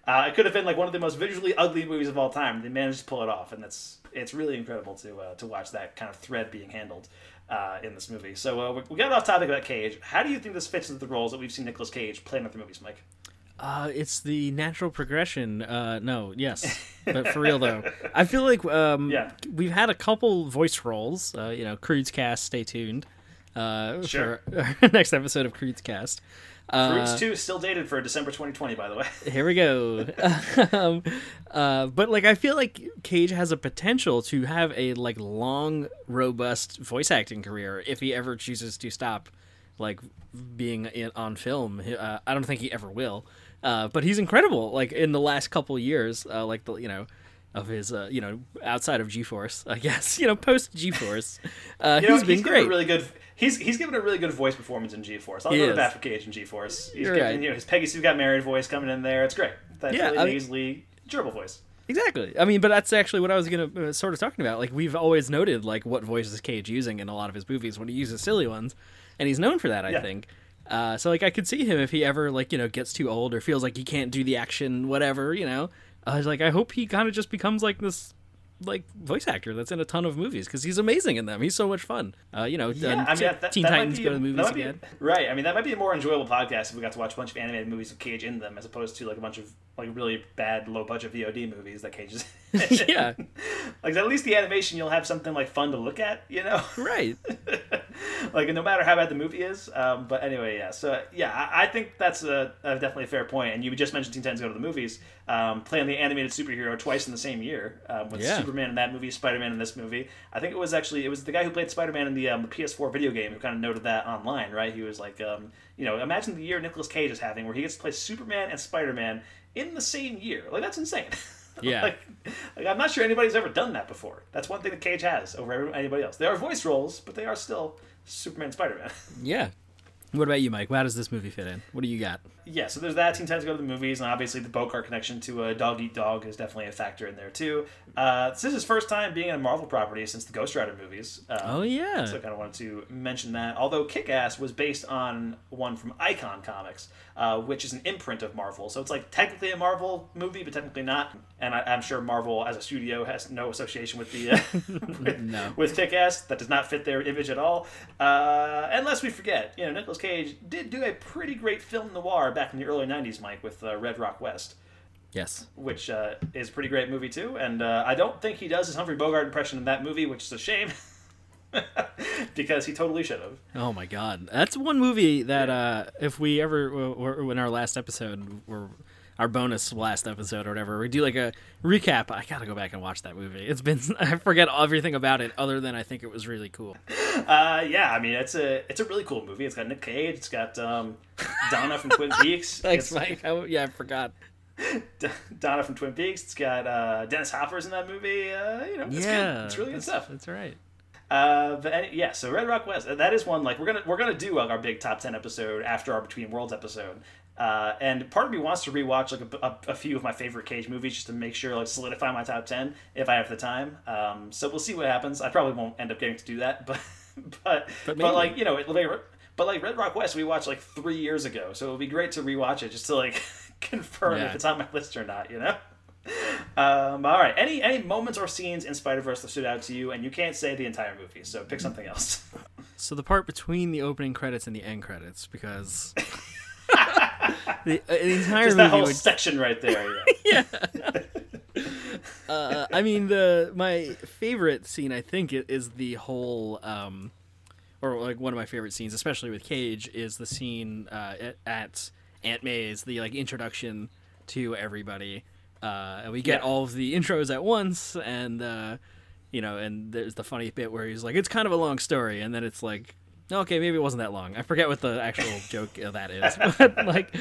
uh, it could have been like one of the most visually ugly movies of all time. They managed to pull it off, and that's it's really incredible to uh, to watch that kind of thread being handled. Uh, in this movie, so uh, we- we got off topic about Cage. How do you think this fits into the roles that we've seen Nicolas Cage playing in the movies, Mike? Uh, it's the natural progression. Uh, no, yes, *laughs* but for real though, I feel like um, Yeah. we've had a couple voice roles. Uh, you know, Croods cast. Stay tuned. Uh, Sure. for *laughs* our next episode of Croods cast. Uh, Croods two still dated for December 2020, by the way. *laughs* Here we go. um, uh, but like, I feel like Cage has a potential to have a like long, robust voice acting career if he ever chooses to stop, like being in, on film. Uh, I don't think he ever will. Uh, but he's incredible. Like in the last couple years, uh, like the you know. Of his, uh, you know, outside of G-force, I guess, *laughs* you know, post G-force, uh, You know, he's been given great. Really good. He's he's given a really good voice performance in G Force. I'll He go bat for Cage in G Force. He's You're given, right. you know, his Peggy Sue got married voice coming in there. It's great. That Yeah, really I mean- nasally, durable voice. Exactly. I mean, but that's actually what I was gonna uh, sort of talking about. Like we've always noted like what voice is Cage using in a lot of his movies when he uses silly ones, and he's known for that. I Yeah. think. Uh, so like I could see him if he ever like you know gets too old or feels like he can't do the action, whatever you know. I was like, I hope he kind of just becomes like this like voice actor that's in a ton of movies because he's amazing in them. He's so much fun. Uh, you know, Yeah, I mean, that, Teen that Titans be go to the movies be- again. right. I mean, that might be a more enjoyable podcast if we got to watch a bunch of animated movies with Cage in them, as opposed to like a bunch of like really bad, low budget VOD movies that Cage is. in. *laughs* yeah, *laughs* like at least the animation, you'll have something like fun to look at. You know. right. *laughs* like no matter how bad the movie is. Um, but anyway, yeah. So yeah, I, I think that's a, a definitely a fair point. And you just mentioned Teen Titans Go to the Movies, um, playing the animated superhero twice in the same year um, with Yeah. Superman in that movie, Spider Man in this movie. I think it was actually it was the guy who played Spider Man in the, um, the PS4 video game who kind of noted that online, right? He was like, um, you know, imagine the year Nicolas Cage is having where he gets to play Superman and Spider Man in the same year. Like that's insane. *laughs* Yeah. like, like I'm not sure anybody's ever done that before. That's one thing that Cage has over anybody else. They are voice roles, but they are still Superman, Spider Man. *laughs* Yeah. What about you, Mike? How does this movie fit in? What do you got? Yeah, so there's that. Teen Titans Go to the Movies, and obviously the Bogart connection to uh, Dog Eat Dog is definitely a factor in there too. Uh, this is his first time being in a Marvel property since the Ghost Rider movies. Um, Oh, yeah. So I kind of wanted to mention that. Although Kick Ass was based on one from Icon Comics, uh, which is an imprint of Marvel. So it's like technically a Marvel movie, but technically not. And I, I'm sure Marvel as a studio has no association with the uh, *laughs* with, No. with Kick Ass. That does not fit their image at all. Uh, unless we forget, you know, Nicolas Cage did do a pretty great film noir back in the early '90s, Mike, with uh, Red Rock West Yes. which uh, is a pretty great movie too. And uh, I don't think he does his Humphrey Bogart impression in that movie, which is a shame. *laughs* because he totally should have. Oh my god, that's one movie that uh, if we ever in our last episode or our bonus last episode or whatever, we do like a recap. I gotta go back and watch that movie. It's been *laughs* I forget everything about it other than I think it was really cool. Uh, yeah, I mean it's a it's a really cool movie. It's got Nick Cage. It's got um, Donna from Twin *laughs* Peaks. Thanks, It's- Mike. I, yeah, I forgot. *laughs* Donna from Twin Peaks. It's got uh, Dennis Hopper's in that movie. Uh, you know, it's yeah, good. It's really good stuff. That's right. Uh, but any, yeah, so Red Rock West, that is one like we're gonna we're gonna do like, our big top ten episode after our Between Worlds episode. Uh, and part of me wants to rewatch like a, a, a few of my favorite Cage movies just to make sure like solidify my top ten if I have the time. Um, so we'll see what happens. I probably won't end up getting to do that, *laughs* but but But but, like you know, it, but like Red Rock West we watched like three years ago, so it would be great to rewatch it just to like *laughs* confirm Yeah. if it's on my list or not. You know. Um, all right. Any any moments or scenes in Spider Verse that stood out to you, and you can't say the entire movie, so pick something else. So the part between the opening credits and the end credits, because *laughs* the, uh, the entire Just movie that whole would section right there. *laughs* yeah. uh, I mean, the my favorite scene I think is the whole, um, or like one of my favorite scenes, especially with Cage, is the scene uh, at, at Aunt May's, the like introduction to everybody. Uh, and we get Yeah. all of the intros at once, and uh, you know, and there's the funny bit where he's like, "It's kind of a long story," and then it's like. Okay, maybe it wasn't that long. I forget what the actual *laughs* joke of that is, *laughs* but like,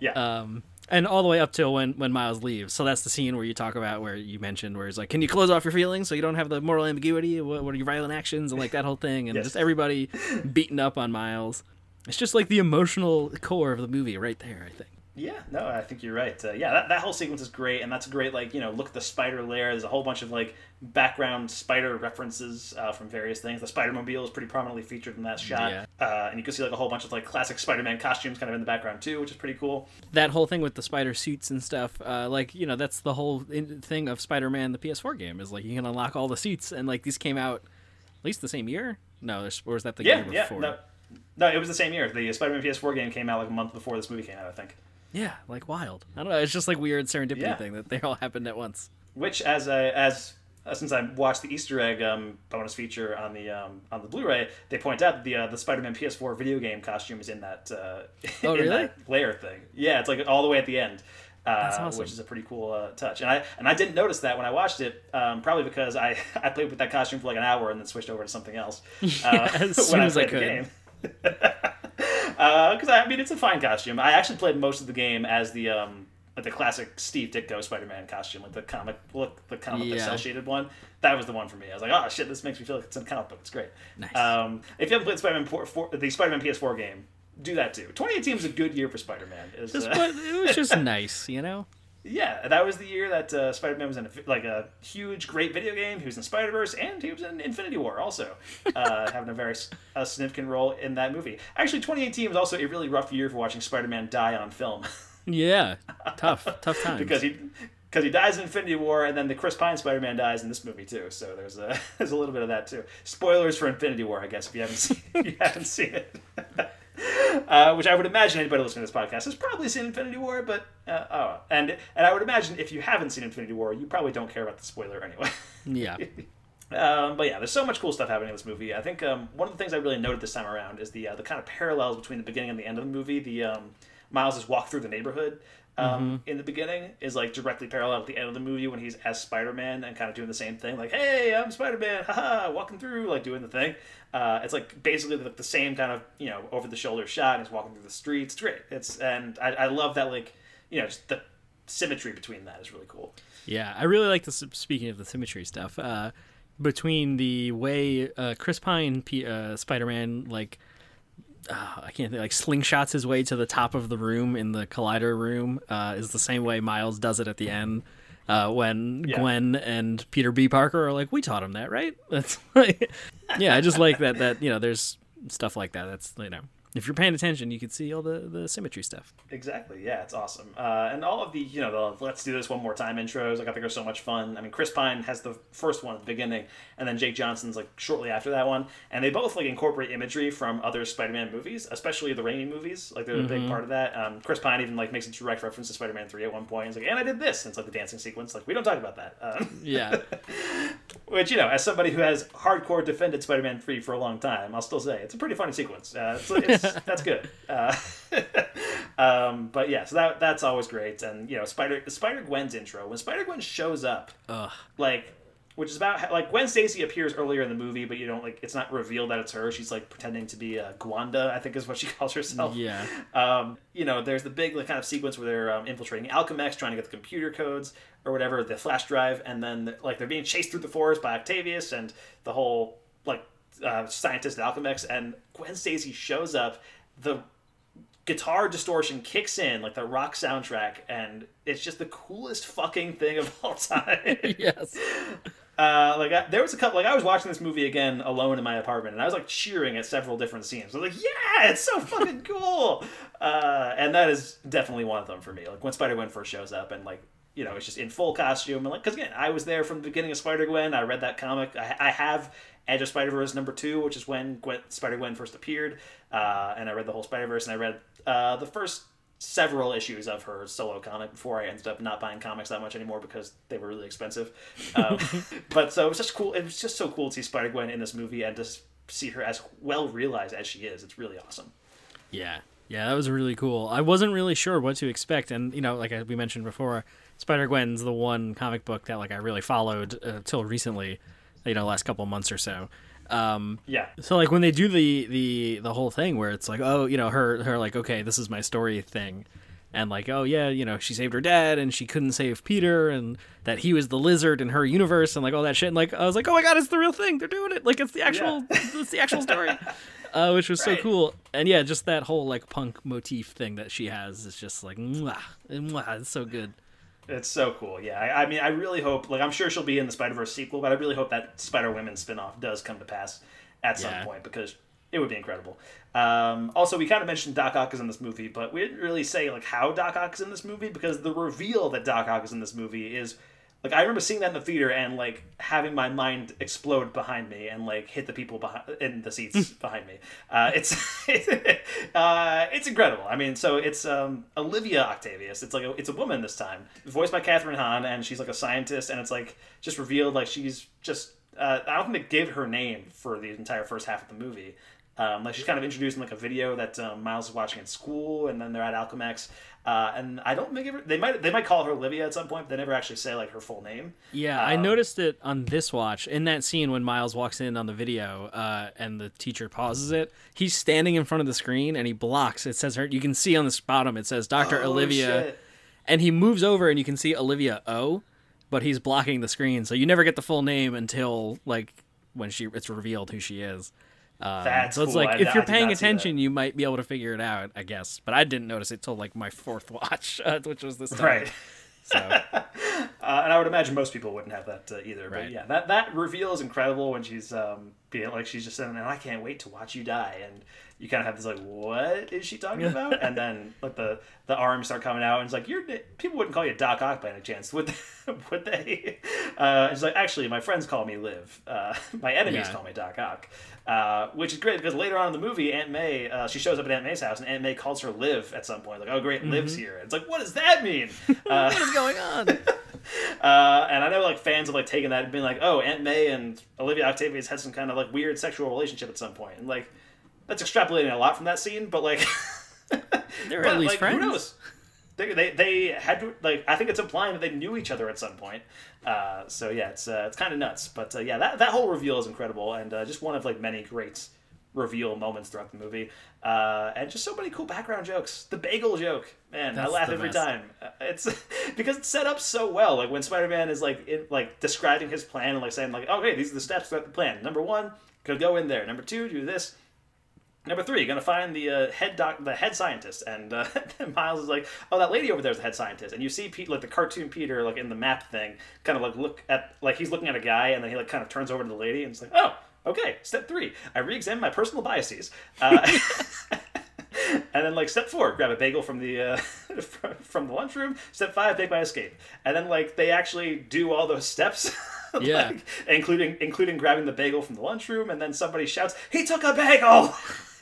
yeah. Um, and all the way up till when when Miles leaves. So that's the scene where you talk about where you mentioned where he's like, "Can you close off your feelings so you don't have the moral ambiguity? What, what are your violent actions?" and like that whole thing, and Yes. just everybody beating up on Miles. It's just like the emotional core of the movie right there. I think. Yeah, no, I think you're right. Uh, yeah, that, that whole sequence is great, and that's a great like you know look at the spider lair. There's a whole bunch of like background spider references uh, from various things. The Spider Mobile is pretty prominently featured in that shot, Yeah. uh, and you can see like a whole bunch of like classic Spider-Man costumes kind of in the background too, which is pretty cool. That whole thing with the spider suits and stuff, uh, like you know, that's the whole in- thing of Spider-Man, the PS4 game, is like you can unlock all the suits, and like these came out at least the same year. No, there's, or was that the yeah, yeah, before? no, no, it was the same year. The Spider-Man PS4 game came out like a month before this movie came out, I think. Yeah, like wild. I don't know. It's just like weird serendipity Yeah. thing that they all *laughs* happened at once. which as I as uh, since I watched the Easter egg um, bonus feature on the um, on the Blu-ray, they point out that the uh, the Spider-Man PS4 video game costume is in that uh, *laughs* Oh, in really? that layer thing. Yeah, it's like all the way at the end. Uh, That's awesome. Which is a pretty cool uh, touch, and I and I didn't notice that when I watched it, um, probably because I, *laughs* I played with that costume for like an hour and then switched over to something else. Uh, as soon as I played the could. Because I mean, it's a fine costume. I actually played most of the game as the um, the classic Steve Ditko Spider-Man costume, like the comic look, the comic the Yeah. cell shaded one. That was the one for me. I was like, oh shit, this makes me feel like it's in a comic book. It's great. Nice. Um, if you haven't played Spider-Man 4, 4, the Spider-Man PS4 game, do that too. 2018 was a good year for Spider-Man. It was, uh, it was just *laughs* nice, you know. Yeah, that was the year that uh, Spider-Man was in a, like a huge, great video game. He was in Spider-Verse, and he was in Infinity War also, uh, *laughs* having a very a significant role in that movie. Actually, 2018 was also a really rough year for watching Spider-Man die on film *laughs* Yeah, tough, tough times. because he because he dies in Infinity War, and then the Chris Pine Spider-Man dies in this movie too. So there's a *laughs* there's a little bit of that too. Spoilers for Infinity War, I guess, if you haven't seen, if you haven't seen it. *laughs* Uh, which I would imagine anybody listening to this podcast has probably seen Infinity War, but uh, oh, and and I would imagine if you haven't seen Infinity War, you probably don't care about the spoiler anyway. *laughs* yeah, Um, but yeah, there's so much cool stuff happening in this movie. I think um, one of the things I really noted this time around is the uh, the kind of parallels between the beginning and the end of the movie. The um, Miles's walk through the neighborhood um, in the beginning is like directly parallel at the end of the movie when he's as Spider Man and kind of doing the same thing, like "Hey, I'm Spider Man, haha," walking through, like doing the thing. Uh, it's like basically the, the same kind of you know over the shoulder shot. And he's walking through the streets. It's great. It's and I, I love that like you know just the symmetry between that is really cool. yeah. I really like this. Speaking of the symmetry stuff, uh, between the way uh, Chris Pine, P- uh, Spider-Man, like uh, I can't think, like slingshots his way to the top of the room in the collider room, uh, is the same way Miles does it at the end. Uh, when Yeah. Gwen and Peter B. Parker are like, "We taught him that, right?" *laughs* That's like, yeah, I just like that. That you know, there's stuff like that. That's you know, if you're paying attention, you can see all the the symmetry stuff. Exactly. Yeah, it's awesome. Uh, and all of the, you know, the let's do this one more time intros, like I think are so much fun. I mean, Chris Pine has the first one at the beginning, and then Jake Johnson's like shortly after that one, and they both like incorporate imagery from other Spider-Man movies, especially the Raimi movies. Like they're a big Mhm. part of that. Um, Chris Pine even like makes a direct reference to Spider-Man Three at one point. He's like, and I did this. And it's like the dancing sequence. Like we don't talk about that. Um, Yeah. *laughs* which you know, as somebody who has hardcore defended Spider-Man Three for a long time, I'll still say it's a pretty funny sequence. Uh, it's, it's, that's good. Uh, *laughs* um, but yeah, so that that's always great. And you know, Spider Spider Gwen's intro when Spider Gwen shows up, Ugh. like which is about like Gwen Stacy appears earlier in the movie, but you don't like it's not revealed that it's her. She's like pretending to be uh, Gwanda, I think is what she *laughs* calls herself. Yeah. Um, you know, there's the big like, kind of sequence where they're um, infiltrating Alchemax, trying to get the computer codes or whatever, the flash drive, and then like they're being chased through the forest by Octavius and the whole like uh, scientist at Alchemax, and Gwen Stacy shows up. The guitar distortion kicks in like the rock soundtrack, and it's just the coolest fucking thing of all *laughs* time. *laughs* yes. Uh, like I, there was a couple. Like I was watching this movie again alone in my apartment, and I was like cheering at several different scenes. I was like, "Yeah, it's so fucking *laughs* cool!" Uh, and that is definitely one of them for me. Like when Spider Gwen first shows up, and like you know, it's just in full costume, and like because again, I was there from the beginning of Spider Gwen. I read that comic. I, I have Edge of Spider Verse number two, which is when Gwen, Spider Gwen first appeared, uh, and I read the whole Spider Verse, and I read uh, the first several issues of her solo comic before I ended up not buying comics that much anymore because they were really expensive. Um, *laughs* but so it was just cool. It was just so cool to see Spider Gwen in this movie and just see her as well realized as she is. It's really awesome. Yeah, yeah, that was really cool. I wasn't really sure what to expect, and you know, like we mentioned before, Spider Gwen's the one comic book that like I really followed uh, till recently, you know, last couple months or so. Um, yeah. So like when they do the the the whole thing where it's like, oh, you know, her her like, okay, this is my story thing, and like, oh yeah, you know, she saved her dad and she couldn't save Peter, and that he was the lizard in her universe, and like all that shit. And like I was like, oh my god, it's the real thing. They're doing it. Like it's the actual yeah. *laughs* it's the actual story. Uh, which was right. so cool, and yeah, just that whole like punk motif thing that she has is just like, mwah, mwah, it's so good. It's so cool. Yeah, I, I, mean, I really hope. Like, I'm sure she'll be in the Spider Verse sequel, but I really hope that Spider Women spinoff does come to pass at some yeah. point because it would be incredible. Um, also, we kind of mentioned Doc Ock is in this movie, but we didn't really say like how Doc Ock is in this movie because the reveal that Doc Ock is in this movie is like I remember seeing that in the theater and like having my mind explode behind me and like hit the people behind in the seats behind me. Uh, it's *laughs* uh, it's incredible. I mean, so it's um, Olivia Octavius. It's like a, it's a woman this time, voiced by Kathryn Hahn, and she's like a scientist, and it's like just revealed like she's just. Uh, I don't think they gave her name for the entire first half of the movie. Um, like she's kind of introduced in like a video that um, Miles is watching in school, and then they're at Alchemax, uh, and I don't think ever, they might they might call her Olivia at some point, but they never actually say like her full name. Yeah, um, I noticed it on this watch in that scene when Miles walks in on the video, uh, and the teacher pauses it. He's standing in front of the screen and he blocks. It says her. You can see on the bottom it says Doctor oh, Olivia, shit. and he moves over and you can see Olivia O, but he's blocking the screen, so you never get the full name until like when she it's revealed who she is. Um, That's so it's cool. like I- if I you're did paying not see that. attention, you might be able to figure it out, I guess. But I didn't notice it till like my fourth *laughs* watch, uh, which was this time. Right. *laughs* So *laughs* uh, and I would imagine most people wouldn't have that uh, either. But yeah, that that reveal is incredible when she's um, being like she's just saying, "And I can't wait to watch you die," and you kind of have this like, "What is she talking about?" *laughs* and then like the the arms start coming out, and it's like, "You're people wouldn't call you Doc Ock by any chance, would they? *laughs* would they?" Uh, it's like, actually, my friends call me Liv. Uh, *laughs* my enemies Yeah. call me Doc Ock. Uh, which is great because later on in the movie, Aunt May, uh, she shows up at Aunt May's house, and Aunt May calls her Liv at some point. Like, oh, great, Liv's Mhm. here. It's like, what does that mean? Uh, what is going on? uh, and I know like fans have like taken that and been like, oh, Aunt May and Olivia Octavius had some kind of like weird sexual relationship at some point, and like that's extrapolating a lot from that scene, but like *laughs* They're but, at least like, friends. Who knows? They, they, they had to like I think it's implying that they knew each other at some point. Uh, so yeah, it's uh, it's kind of nuts, but uh, yeah, that that whole reveal is incredible and uh, just one of like many great reveal moments throughout the movie, uh, and just so many cool background jokes. The bagel joke, man, I laugh every best. time. Uh, It's *laughs* because it's set up so well. Like when Spider Man is like in, like describing his plan and like saying like, okay, these are the steps throughout the plan. Number one, could go in there. Number two, do this. Number three, you're gonna find the uh, head doc, the head scientist, and uh, *laughs* Miles is like, "Oh, that lady over there is the head scientist." And you see Pete, like the cartoon Peter, like in the map thing, kind of like look at, like he's looking at a guy, and then he like kind of turns over to the lady, and it's like, "Oh, okay." Step three, I re-examine my personal biases. Uh, *laughs* and then like step four, grab a bagel from the uh, *laughs* from- the lunchroom. Step five, make my escape. And then like they actually do all those steps. Yeah. like, including including grabbing the bagel from the lunchroom, and then somebody shouts, "He took a bagel!"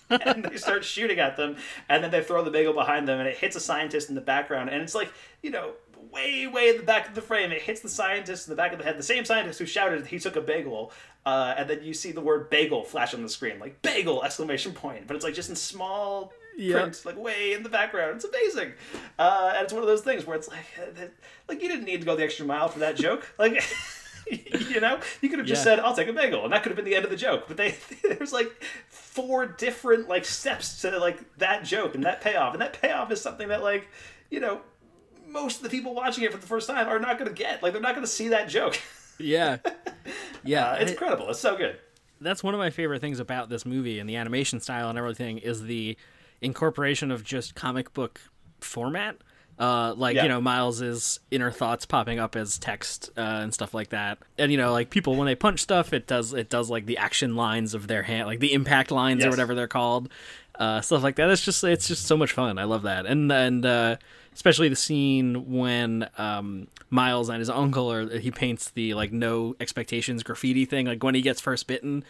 *laughs* and they start shooting at them, and then they throw the bagel behind them, and it hits a scientist in the background, and it's like you know. Way, way in the back of the frame, it hits the scientist in the back of the head. The same scientist who shouted he took a bagel, uh, and then you see the word bagel flash on the screen, like bagel exclamation point. But it's like just in small Yep. print, like way in the background. It's amazing, uh, and it's one of those things where it's like, *laughs* like you didn't need to go the extra mile for that joke, like. *laughs* *laughs* you know, you could have just Yeah. said, "I'll take a bagel," and that could have been the end of the joke. But they *laughs* there's like four different like steps to like that joke and that payoff, and that payoff is something that like you know most of the people watching it for the first time are not going to get. Like they're not going to see that joke. *laughs* Yeah, yeah, Uh, it's I- incredible. It's so good. that's one of my favorite things about this movie and the animation style and everything is the incorporation of just comic book format Uh, like Yeah. you know Miles's inner thoughts popping up as text uh, and stuff like that, and you know like people when they punch stuff, it does it does like the action lines of their hand, like the impact lines or whatever they're called, uh, stuff like that. It's just it's just so much fun. I love that, and and uh, especially the scene when um, Miles and his uncle or he paints the like no expectations graffiti thing, like when he gets first bitten,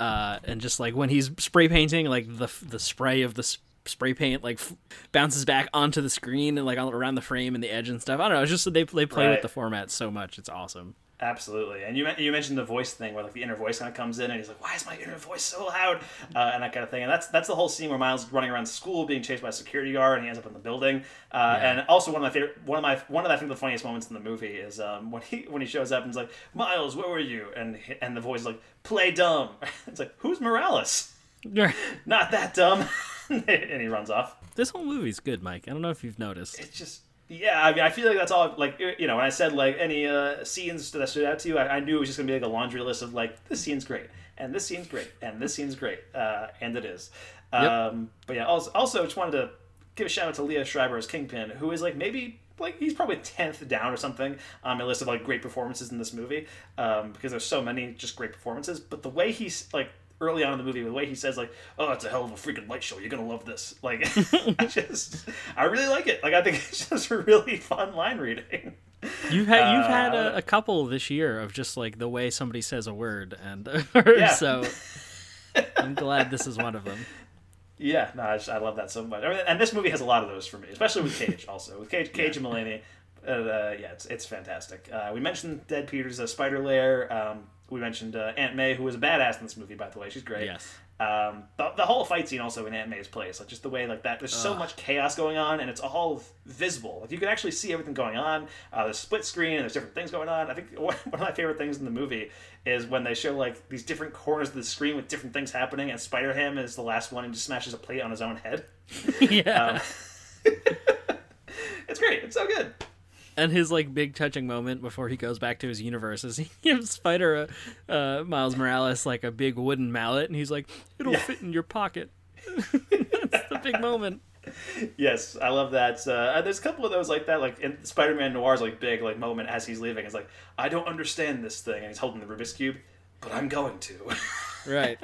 uh, and just like when he's spray painting, like the the spray of the spray paint like f- bounces back onto the screen and like all around the frame and the edge and stuff. I don't know. It's just they they play Right. with the format so much. It's awesome. Absolutely, and you you mentioned the voice thing, where like the inner voice kind of comes in, and he's like, "Why is my inner voice so loud?" Uh, and that kind of thing. And that's that's the whole scene where Miles is running around school, being chased by a security guard, and he ends up in the building. Uh, Yeah. And also one of my favorite, one of my one of I think the funniest moments in the movie is um, when he when he shows up and he's like, "Miles, where were you?" And and the voice is like, "Play dumb." *laughs* It's like, "Who's Morales?" *laughs* Not that dumb. *laughs* *laughs* and he runs off. This whole movie's good, Mike. I don't know if you've noticed. It's just yeah. I mean, I feel like that's all. Like you know, when I said like any uh, scenes that stood out to you, I, I knew it was just gonna be like a laundry list of like this scene's great, and this scene's great, and this scene's great, uh, and it is. Yep. Um, but yeah, also, also just wanted to give a shout out to Liev Schreiber as Kingpin, who is like maybe like he's probably tenth down or something on my list of like great performances in this movie um, because there's so many just great performances. But the way he's like early on in the movie, the way he says like, "Oh, it's a hell of a freaking light show. You're gonna love this." *laughs* Like, I *laughs* just I really like it. Like, I think *laughs* it's just a really fun line reading. You've had you've had Uh, a, a couple this year of just like the way somebody says a word, and Yeah. so I'm glad this is one of them. Yeah, no, I, just, I love that so much. And this movie has a lot of those for me, especially with Cage. Also with Cage, Cage and Mulaney. Uh, uh, yeah, it's, it's fantastic. Uh, we mentioned Dead Peter's uh, Spider Lair. Um, we mentioned uh, Aunt May, who was a badass in this movie, by the way. She's great. Yes. Um, the, the whole fight scene also in Aunt May's place, like just the way like that. There's so much chaos going on, and it's all visible. Like you can actually see everything going on. Uh, there's split screen, and there's different things going on. I think one *laughs* one of my favorite things in the movie is when they show like these different corners of the screen with different things happening, and Spider Ham is the last one and just smashes a plate on his own head. *laughs* yeah. Um, *laughs* it's great. It's so good. And his like big touching moment before he goes back to his universe is he *laughs* gives Spider a uh, Miles Morales like a big wooden mallet, and he's like, "It'll fit in your pocket." *laughs* That's the big moment. Yes, I love that. Uh, there's a couple of those like that, like in Spider-Man Noir's like big like moment as he's leaving. It's like I don't understand this thing, and he's holding the Rubik's cube, but I'm going to. *laughs* Right.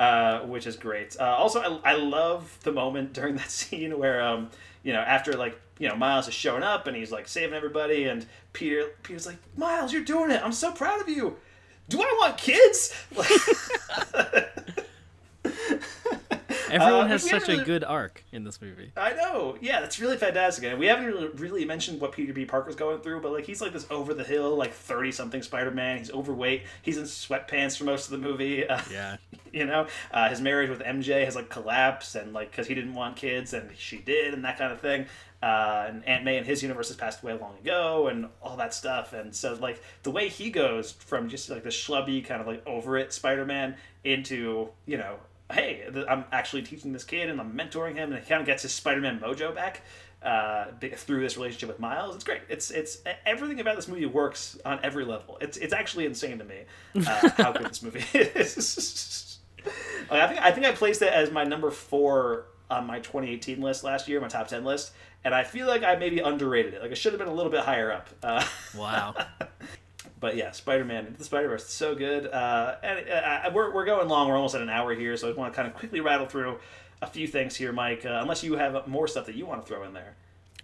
uh, which is great. Uh, also, I, I love the moment during that scene where, um, you know, after like you know Miles is showing up and he's like saving everybody, and Peter Peter's like, Miles, you're doing it. I'm so proud of you. Do I want kids? Everyone Uh, has such haven't a good arc in this movie. I know. Yeah, that's really fantastic. And we haven't really, really mentioned what Peter B. Parker's going through, but like he's like this over the hill, like thirty something Spider Man. He's overweight. He's in sweatpants for most of the movie. *laughs* Uh, Yeah. you know, uh, his marriage with MJ has like collapsed, and like because he didn't want kids, and she did, and that kind of thing. Uh, and Aunt May and his universe has passed away long ago, and all that stuff. And so like the way he goes from just like the schlubby kind of like over it Spider Man into you know hey, I'm actually teaching this kid and I'm mentoring him, and he kind of gets his Spider-Man mojo back uh, through this relationship with Miles. It's great. It's it's everything about this movie works on every level. It's it's actually insane to me uh, *laughs* how good this movie is. *laughs* Like, I think I think I placed it as my number four on my 2018 list last year, my top 10 list, and I feel like I maybe underrated it. Like it should have been a little bit higher up. Uh, Wow. *laughs* but yeah, Spider Man the Spider Verse, so good. Uh, and uh, we're, we're going long. We're almost at an hour here, so I want to kind of quickly rattle through a few things here, Mike. Uh, unless you have more stuff that you want to throw in there.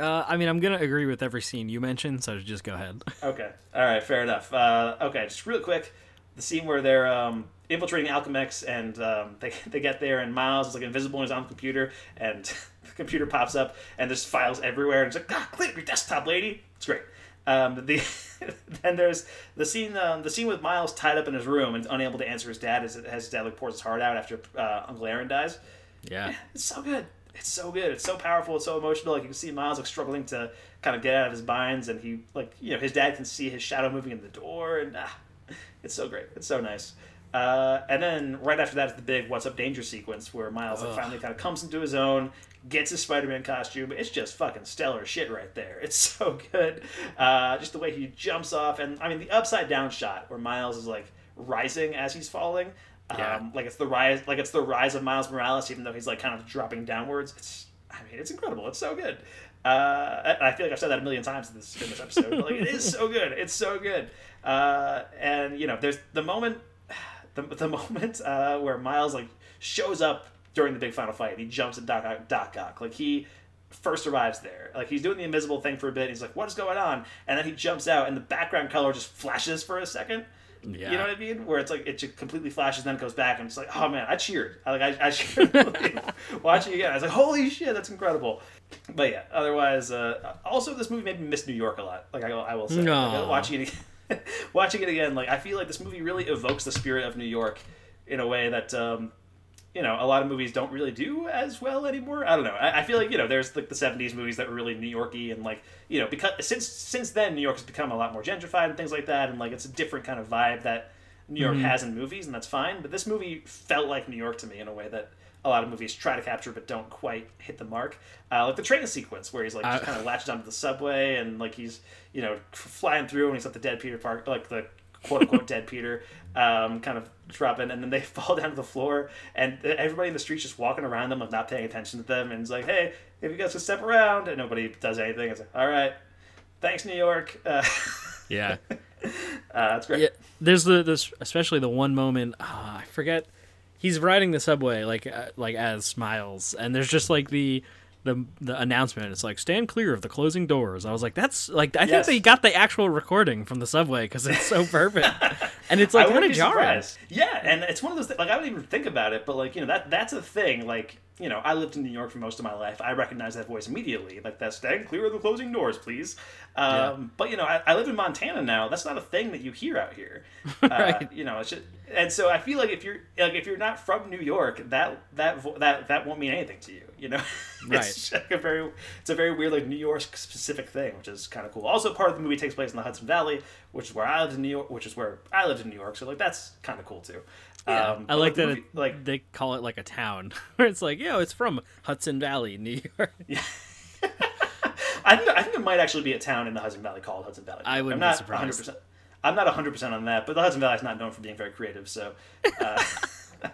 Uh, I mean, I'm gonna agree with every scene you mentioned, so just go ahead. Okay. All right. Fair enough. Uh, okay. Just real quick, the scene where they're um, infiltrating Alchemax and um, they, *laughs* they get there and Miles is like invisible on his own computer and *laughs* the computer pops up and there's files everywhere and it's like, ah, clean your desktop, lady. It's great. Um, the *laughs* then there's the scene um, the scene with Miles tied up in his room and unable to answer his dad as, as his dad like pours his heart out after uh, Uncle Aaron dies. Yeah. It's so good. It's so good. It's so powerful. It's so emotional. Like you can see Miles like struggling to kind of get out of his binds, and he like you know his dad can see his shadow moving in the door, and ah, it's so great. It's so nice. Uh, and then right after that is the big "What's Up Danger" sequence where Miles like, finally kind of comes into his own, gets his Spider-Man costume. It's just fucking stellar shit right there. *laughs* It's so good. Uh, just the way he jumps off, and I mean the upside down shot where Miles is like rising as he's falling. Yeah. Um, like it's the rise, like it's the rise of Miles Morales, even though he's like kind of dropping downwards. It's I mean, it's incredible. It's so good. Uh, I feel like I've said that a million times in this in this episode. but, like it is so good. It's so good. Uh, and you know, there's the moment, *sighs* the, the *laughs* moment uh, where Miles like shows up during the big final fight. He jumps at Doc Doc Ock. Like he first arrives there. Like he's doing the invisible thing for a bit. He's like, "What is going on?" And then he jumps out, and the background color just flashes for a second. Yeah. You know what I mean? Where it's like it just completely flashes, then it goes back, and it's like, oh man, I cheered. I like I, I *laughs* cheered like, *laughs* watching it again. I was like, holy shit, that's incredible. But yeah, otherwise, uh, also this movie made me miss New York a lot. Like I, I will say, No. Like, watching it, again, *laughs* watching it again, like I feel like this movie really evokes the spirit of New York in a way that. Um, you know, a lot of movies don't really do as well anymore. I don't know. I, I feel like you know, there's like the '70s movies that were really New Yorky and like you know, because since since then New York has become a lot more gentrified and things like that, and like it's a different kind of vibe that New York Mhm. has in movies, and that's fine. But this movie felt like New York to me in a way that a lot of movies try to capture but don't quite hit the mark. Uh, like the train sequence where he's like just I- kind of latched onto the subway and like he's you know flying through and he's at the dead Peter Park, like the quote unquote *laughs* dead Peter, um, kind of dropping, and then they *laughs* fall down to the floor, and everybody in the street's just walking around them, like not paying attention to them, and it's like, hey, if you guys could step around, and nobody does anything. It's like, all right, thanks, New York. Uh, Yeah. *laughs* uh, that's great. Yeah, there's the this especially the one moment ah, I forget he's riding the subway like uh, like as Miles and there's just like the the the announcement it's like stand clear of the closing doors. I was like that's like I think they got the actual recording from the subway because it's so *laughs* perfect and it's like kind of jarring. surprised. Yeah, and it's one of those things, like I don't even think about it, but like you know that that's a thing. Like you know, I lived in New York for most of my life. I recognize that voice immediately. Like that stand clear of the closing doors, please. Um, Yeah. But you know, I, I live in Montana now. That's not a thing that you hear out here. *laughs* Uh, Right. You know, it's just, and so I feel like if you're like if you're not from New York, that that vo- that that won't mean anything to you. You know, *laughs* Right. it's like a very it's a very weird like New York specific thing, which is kind of cool. Also, part of the movie takes place in the Hudson Valley, which is where I lived in New York, which is where I lived in New York. So like that's kind of cool too. Yeah, Um, I like that movie- it, like they call it like a town *laughs* where it's like yo it's from Hudson Valley New York. *laughs* I think I think it might actually be a town in the Hudson Valley called Hudson Valley. I wouldn't I'm be not surprised. 100%. I'm not 100 percent on that, but the Hudson Valley is not known for being very creative. So uh,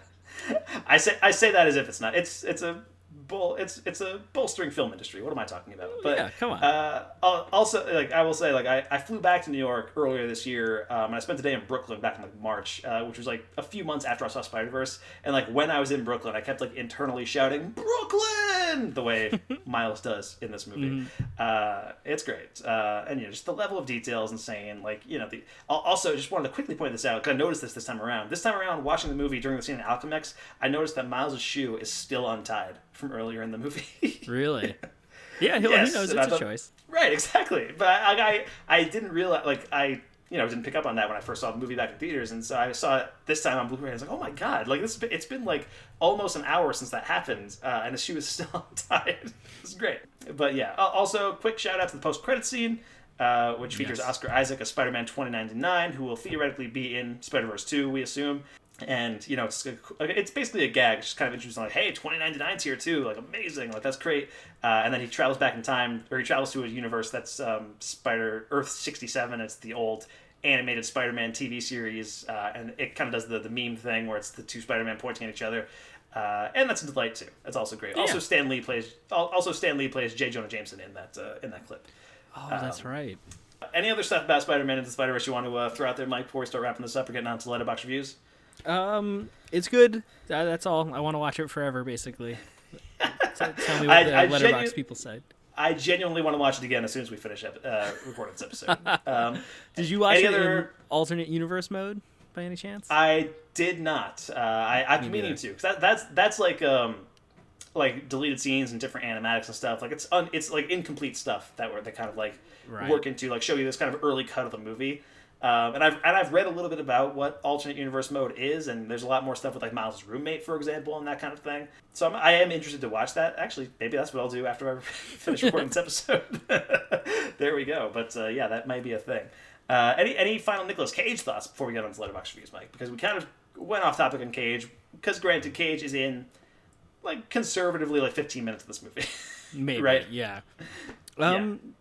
*laughs* I say I say that as if it's not. It's it's a bull. It's it's a bolstering film industry. What am I talking about? But Yeah, come on. Uh, also, like I will say, like I, I flew back to New York earlier this year, um, and I spent a day in Brooklyn back in like March, uh, which was like a few months after I saw Spider Verse. And like when I was in Brooklyn, I kept like internally shouting Brooklyn the way *laughs* Miles does in this movie. Uh, it's great, uh, and you know just the level of detail is insane. Like you know the also just wanted to quickly point this out because I noticed this this time around. This time around, watching the movie during the scene in Alchemax, I noticed that Miles' shoe is still untied from earlier in the movie. *laughs* Really? Yeah, he, Yes, he knows it's a choice. Right, exactly. But I, I, I didn't realize, like, I, you know, didn't pick up on that when I first saw the movie back in theaters, and so I saw it this time on Blu-ray. I was like, oh my god, like this, it's been like almost an hour since that happened, uh, and the shoe is still untied. it's great. But yeah, also quick shout out to the post-credit scene. Uh, which features Yes. Oscar Isaac as Spider-Man 2099, who will theoretically be in Spider-Verse 2, we assume. And you know, it's it's basically a gag, just kind of interesting. Like, hey, 2099's here too, like amazing, like that's great. Uh, and then he travels back in time, or he travels to a universe that's um, Spider Earth 67. It's the old animated Spider-Man TV series, uh, and it kind of does the the meme thing where it's the two Spider-Man pointing at each other. Uh, and that's a delight too. That's also great. Also, Stan Lee plays. al- Also, Stan Lee plays J. Jonah Jameson in that uh, in that clip. Oh, that's right. Any other stuff about Spider-Man and the Spider-Verse you want to uh, throw out there, Mike, before we start wrapping this up or getting on to Letterboxd reviews? Um, it's good. That's all. I want to watch it forever, basically. *laughs* Tell tell me what I- the I Letterboxd genu- people said. I genuinely want to watch it again as soon as we finish ep- uh, recording this episode. *laughs* Um, Did you watch any it other- in alternate universe mode by any chance? I did not. Uh, I, I've been meaning to because that, that's that's like um, like deleted scenes and different animatics and stuff. Like it's un, it's like incomplete stuff that were they kind of like Right. work into like show you this kind of early cut of the movie. Um, and I've and I've read a little bit about what alternate universe mode is, and there's a lot more stuff with like Miles' roommate, for example, and that kind of thing. So I'm, I am interested to watch that. Actually, maybe that's what I'll do after I *laughs* finish recording this episode. *laughs* there we go. But uh, yeah, that might be a thing. Uh, any any final Nicolas Cage thoughts before we get on to Letterboxd reviews, Mike? Because we kind of went off topic on Cage. Because granted, Cage is in like conservatively like 15 minutes of this movie. *laughs* Maybe, right? Yeah. Um, yeah.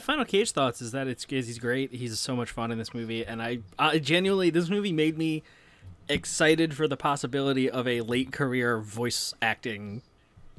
Final Cage thoughts is that it's is he's great. He's so much fun in this movie, and I, I genuinely this movie made me excited for the possibility of a late career voice acting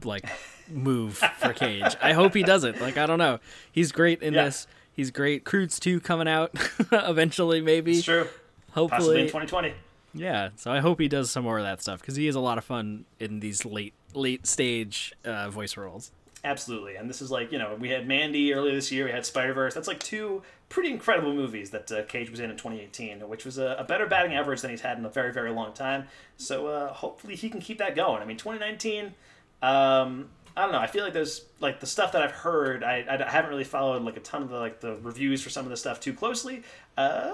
like move for Cage. I hope he doesn't. Like I don't know. He's great in Yeah. this. He's great. Croods 2 coming out *laughs* eventually maybe. It's true. Hopefully Possibly in 2020. Yeah, so I hope he does some more of that stuff because he is a lot of fun in these late late stage uh, voice roles. Absolutely, and this is like you know we had Mandy earlier this year. We had Spider Verse. That's like two pretty incredible movies that uh, Cage was in in 2018, which was a, a better batting average than he's had in a very very long time. So uh, hopefully he can keep that going. I mean, 2019. Um, I don't know. I feel like there's like the stuff that I've heard. I, I haven't really followed like a ton of the like the reviews for some of the stuff too closely. Uh,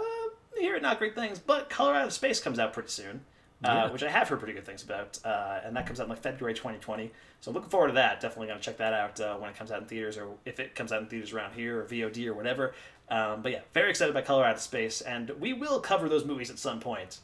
hear not great things, but Color Out of Space comes out pretty soon. Uh, Yeah. which I have heard pretty good things about, uh, and that comes out in like February 2020. So I'm looking forward to that. Definitely gonna check that out uh, when it comes out in theaters, or if it comes out in theaters around here, or VOD, or whatever. Um, but yeah, very excited by Color Out of Space, and we will cover those movies at some point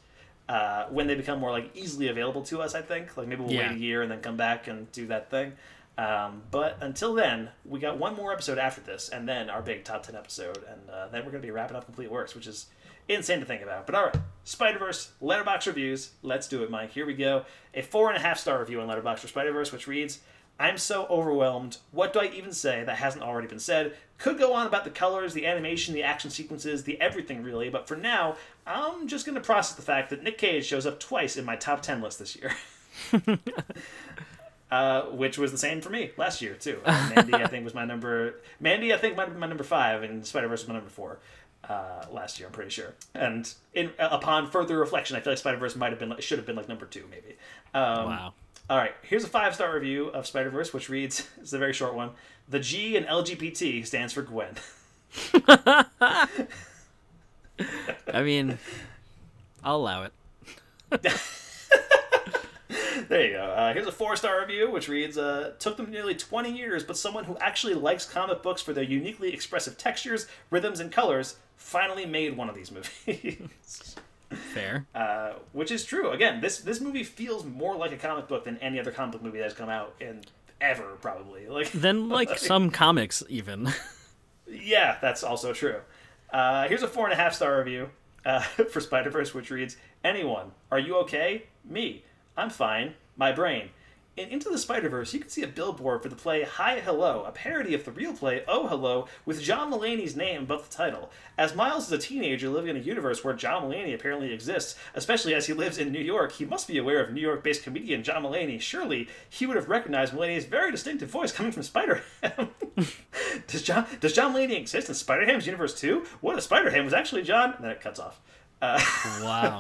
uh, when they become more like easily available to us. I think like maybe we'll Yeah. wait a year and then come back and do that thing. Um, but until then, we got one more episode after this, and then our big top ten episode, and uh, then we're gonna be wrapping up Complete Works, which is insane to think about. But all right, Spider Verse Letterboxd reviews. Let's do it, Mike. Here we go. A four and a half star review on Letterboxd for Spider Verse, which reads. I'm so overwhelmed. What do I even say that hasn't already been said? Could go on about the colors, the animation, the action sequences, the everything really, but for now, I'm just going to process the fact that Nick Cage shows up twice in my top 10 list this year. *laughs* uh, which was the same for me last year, too. Uh, Mandy, I think, was my number. Mandy, I think, might have been my number five, and Spider Verse was my number four uh, last year. I'm pretty sure. And in upon further reflection, I feel like Spider Verse might have been, should have been like number two, maybe. Um, Wow. All right, here's a five star review of Spider Verse, which reads: *laughs* It's a very short one. The G in LGBT stands for Gwen. *laughs* I mean, I'll allow it. *laughs* There you go. Uh, here's a four star review, which reads uh, Took them nearly 20 years, but someone who actually likes comic books for their uniquely expressive textures, rhythms, and colors finally made one of these movies. *laughs* Fair. uh, which is true. Again, this this movie feels more like a comic book than any other comic book movie that's come out in ever, probably. *laughs* Like Then like *laughs* some comics even. Yeah, that's also true. Uh, here's a four and a half star review uh, for Spider Verse, which reads Anyone, are you okay? Me. I'm fine. My brain. In Into the Spider Verse, you can see a billboard for the play Hi Hello, a parody of the real play Oh Hello, with John Mulaney's name above the title. As Miles is a teenager living in a universe where John Mulaney apparently exists, especially as he lives in New York, he must be aware of New York based comedian John Mulaney. Surely he would have recognized Mulaney's very distinctive voice coming from Spider Ham. *laughs* does John does John Mulaney exist in Spider Ham's universe too? What if Spider Ham was actually John? And then it cuts off. Uh, *laughs* wow.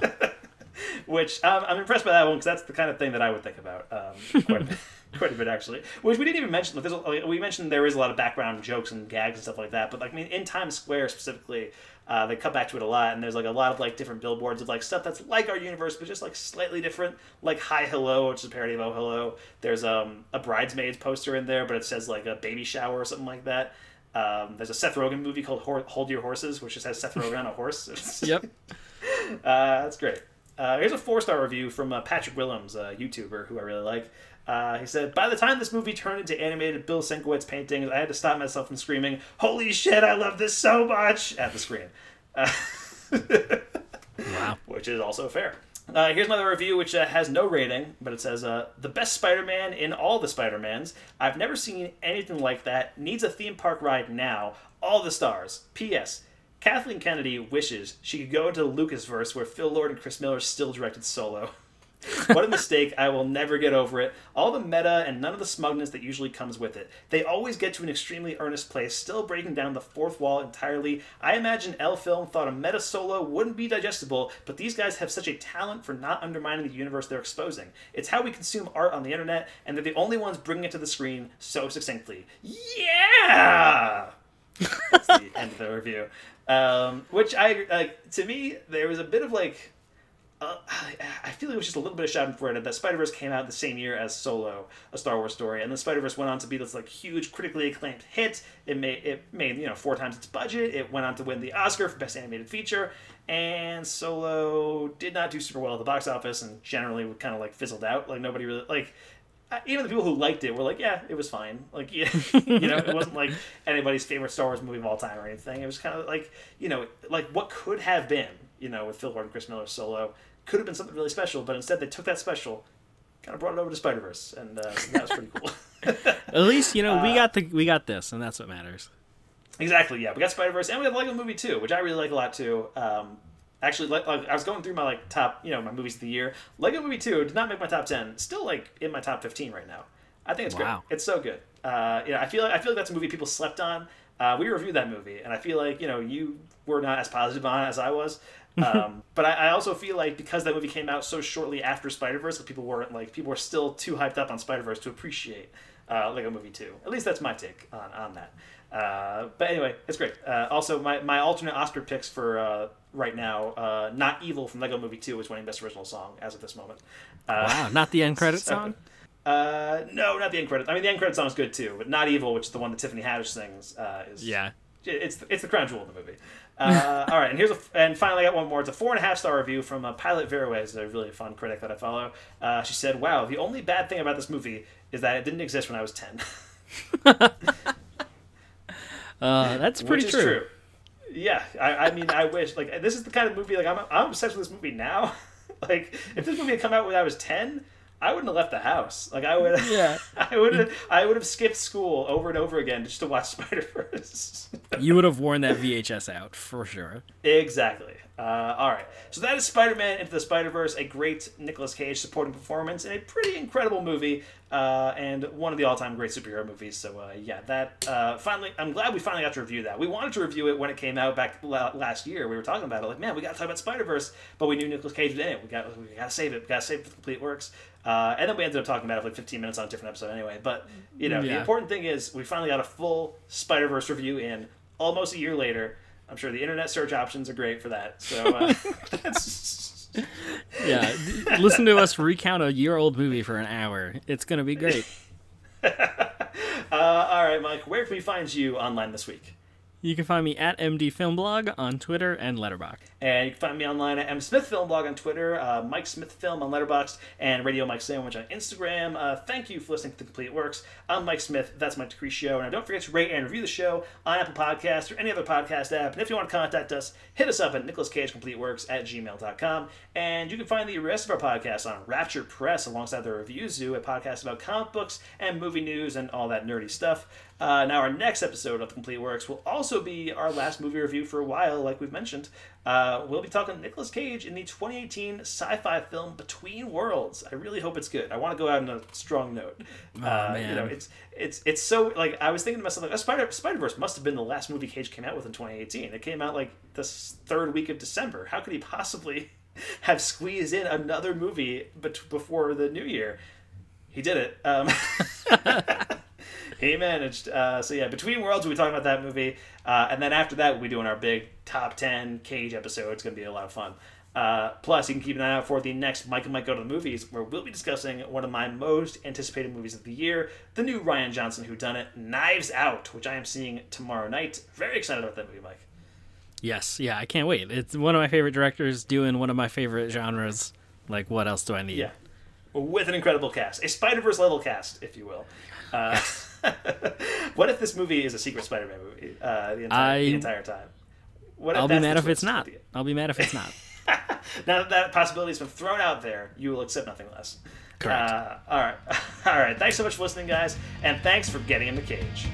*laughs* which um, I'm impressed by that one because that's the kind of thing that I would think about um, quite, a bit, *laughs* *laughs* quite a bit actually. Which we didn't even mention. Like, there's a, like, we mentioned there is a lot of background jokes and gags and stuff like that, but like I mean, in Times Square specifically, uh, they cut back to it a lot, and there's like a lot of like different billboards of like stuff that's like our universe, but just like slightly different. Like Hi Hello, which is a parody of Oh Hello. There's um, a bridesmaids poster in there, but it says like a baby shower or something like that. Um, there's a Seth Rogen movie called Hold Your Horses, which just has Seth Rogen on a horse. Yep. Uh, that's great. Uh, here's a four star review from uh, Patrick Willems, a YouTuber who I really like. Uh, he said, By the time this movie turned into animated Bill Sienkiewicz paintings, I had to stop myself from screaming, Holy shit, I love this so much! at the screen. Uh, *laughs* wow. Which is also fair. Uh, here's another review which uh, has no rating, but it says, uh, The best Spider Man in all the Spider Mans. I've never seen anything like that. Needs a theme park ride now. All the stars. P.S. Kathleen Kennedy wishes she could go into the Lucasverse where Phil Lord and Chris Miller still directed Solo. *laughs* what a mistake. I will never get over it. All the meta and none of the smugness that usually comes with it. They always get to an extremely earnest place, still breaking down the fourth wall entirely. I imagine L Film thought a meta solo wouldn't be digestible, but these guys have such a talent for not undermining the universe they're exposing. It's how we consume art on the internet, and they're the only ones bringing it to the screen so succinctly. Yeah! *laughs* That's the end of the review. Um, which I like. To me, there was a bit of like. Uh, I feel like it was just a little bit of it that Spider Verse came out the same year as Solo, a Star Wars story, and then Spider Verse went on to be this like huge, critically acclaimed hit. It made it made you know four times its budget. It went on to win the Oscar for Best Animated Feature, and Solo did not do super well at the box office, and generally kind of like fizzled out. Like nobody really like even the people who liked it were like, yeah, it was fine. Like, yeah, *laughs* you know, it wasn't like *laughs* anybody's favorite Star Wars movie of all time or anything. It was kind of like, you know, like what could have been, you know, with Phil Lord and Chris Miller solo could have been something really special, but instead they took that special kind of brought it over to Spider Verse, and uh, that was pretty cool. *laughs* At least you know we Uh, got the we got this, and that's what matters. Exactly. Yeah, we got Spider Verse, and we have Lego Movie too, which I really like a lot too. Um, actually, like, like I was going through my like top, you know, my movies of the year. Lego Movie two did not make my top ten. Still like in my top fifteen right now. I think it's Wow. great. It's so good. Uh, yeah, I feel like I feel like that's a movie people slept on. Uh, we reviewed that movie, and I feel like you know you were not as positive on it as I was. *laughs* Um, but I, I also feel like because that movie came out so shortly after Spider Verse, that people weren't like people were still too hyped up on Spider Verse to appreciate uh, Lego Movie Two. At least that's my take on on that. Uh, but anyway, it's great. Uh, also, my, my alternate Oscar picks for uh, right now, uh, "Not Evil" from Lego Movie Two is winning Best Original Song as of this moment. Uh, Wow, not the end credit *laughs* so- song. Uh, no, not the end credit. I mean, the end credit song is good too, but "Not Evil," which is the one that Tiffany Haddish sings, uh, is Yeah. it's it's the crown jewel of the movie. Uh, *laughs* all right, and here's a and finally I got one more. It's a four and a half star review from Pilot Viruet, who's a really fun critic that I follow. Uh, she said, "Wow, the only bad thing about this movie is that it didn't exist when I was 10. *laughs* Uh, that's pretty is true. Yeah, I, I mean, I wish like this is the kind of movie like I'm I'm obsessed with this movie now. *laughs* like if this movie had come out when I was ten, I wouldn't have left the house. Like I would, Yeah. *laughs* I would have I would have skipped school over and over again just to watch *laughs* Spider Verse. You would have worn that VHS out for sure. Exactly. Uh, all right. So that is Spider-Man Into the Spider-Verse, a great Nicolas Cage supporting performance in a pretty incredible movie, uh, and one of the all-time great superhero movies. So uh, yeah, that uh, finally, I'm glad we finally got to review that. We wanted to review it when it came out back last year. We were talking about it, like, man, we got to talk about Spider-Verse, but we knew Nicolas Cage was in it. We got we got to save it. We got to save it for the complete works. Uh, and then we ended up talking about it for like 15 minutes on a different episode anyway. But you know, the important thing is we finally got a full Spider-Verse review in almost a year later. I'm sure the internet search options are great for that. So uh, *laughs* *laughs* Yeah, listen to us recount a year-old movie for an hour. It's gonna be great. *laughs* uh, all right, Mike. Where can we find you online this week? You can find me at MD Film Blog on Twitter and Letterboxd. And you can find me online at M Smith Film Blog on Twitter, uh, Mike Smith Film on Letterboxd, and Radio Mike Sandwich on Instagram. Uh, thank you for listening to The Complete Works. I'm Mike Smith. That's Mike Decree Show. And don't forget to rate and review the show on Apple Podcasts or any other podcast app. And if you want to contact us, hit us up at NicolasCageCompleteWorks at gmail.com. And you can find the rest of our podcasts on Rapture Press alongside the Review Zoo, a podcast about comic books and movie news and all that nerdy stuff. Uh, now, our next episode of The Complete Works will also be our last movie review for a while, like we've mentioned. Uh, we'll be talking Nicolas Cage in the 2018 sci-fi film Between Worlds. I really hope it's good. I want to go out on a strong note. Oh, uh, You know, it's it's it's so like I was thinking to myself like Spider Spider Verse must have been the last movie Cage came out with in 2018. It came out like the third week of December. How could he possibly *laughs* have squeezed in another movie bet- before the new year? He did it. Um, *laughs* *laughs* he managed. Uh, so yeah, between worlds, we'll be talking about that movie, uh, and then after that, we'll be doing our big top ten Cage episode. It's going to be a lot of fun. Uh, plus, you can keep an eye out for the next Mike and Mike Go to the Movies, where we'll be discussing one of my most anticipated movies of the year, the new Rian Johnson Who Done It, Knives Out, which I am seeing tomorrow night. Very excited about that movie, Mike. Yes, yeah, I can't wait. It's one of my favorite directors doing one of my favorite genres. Like, what else do I need? Yeah. With an incredible cast, a Spider Verse level cast, if you will. Uh, *laughs* what if this movie is a secret Spider Man movie uh, the, entire, I- the entire time? What I'll be mad if it's not. I'll be mad if it's *laughs* not. Now that that possibility has been thrown out there, you will accept nothing less. Correct. Uh, all right, *laughs* all right. Thanks so much for listening, guys, and thanks for getting in the cage.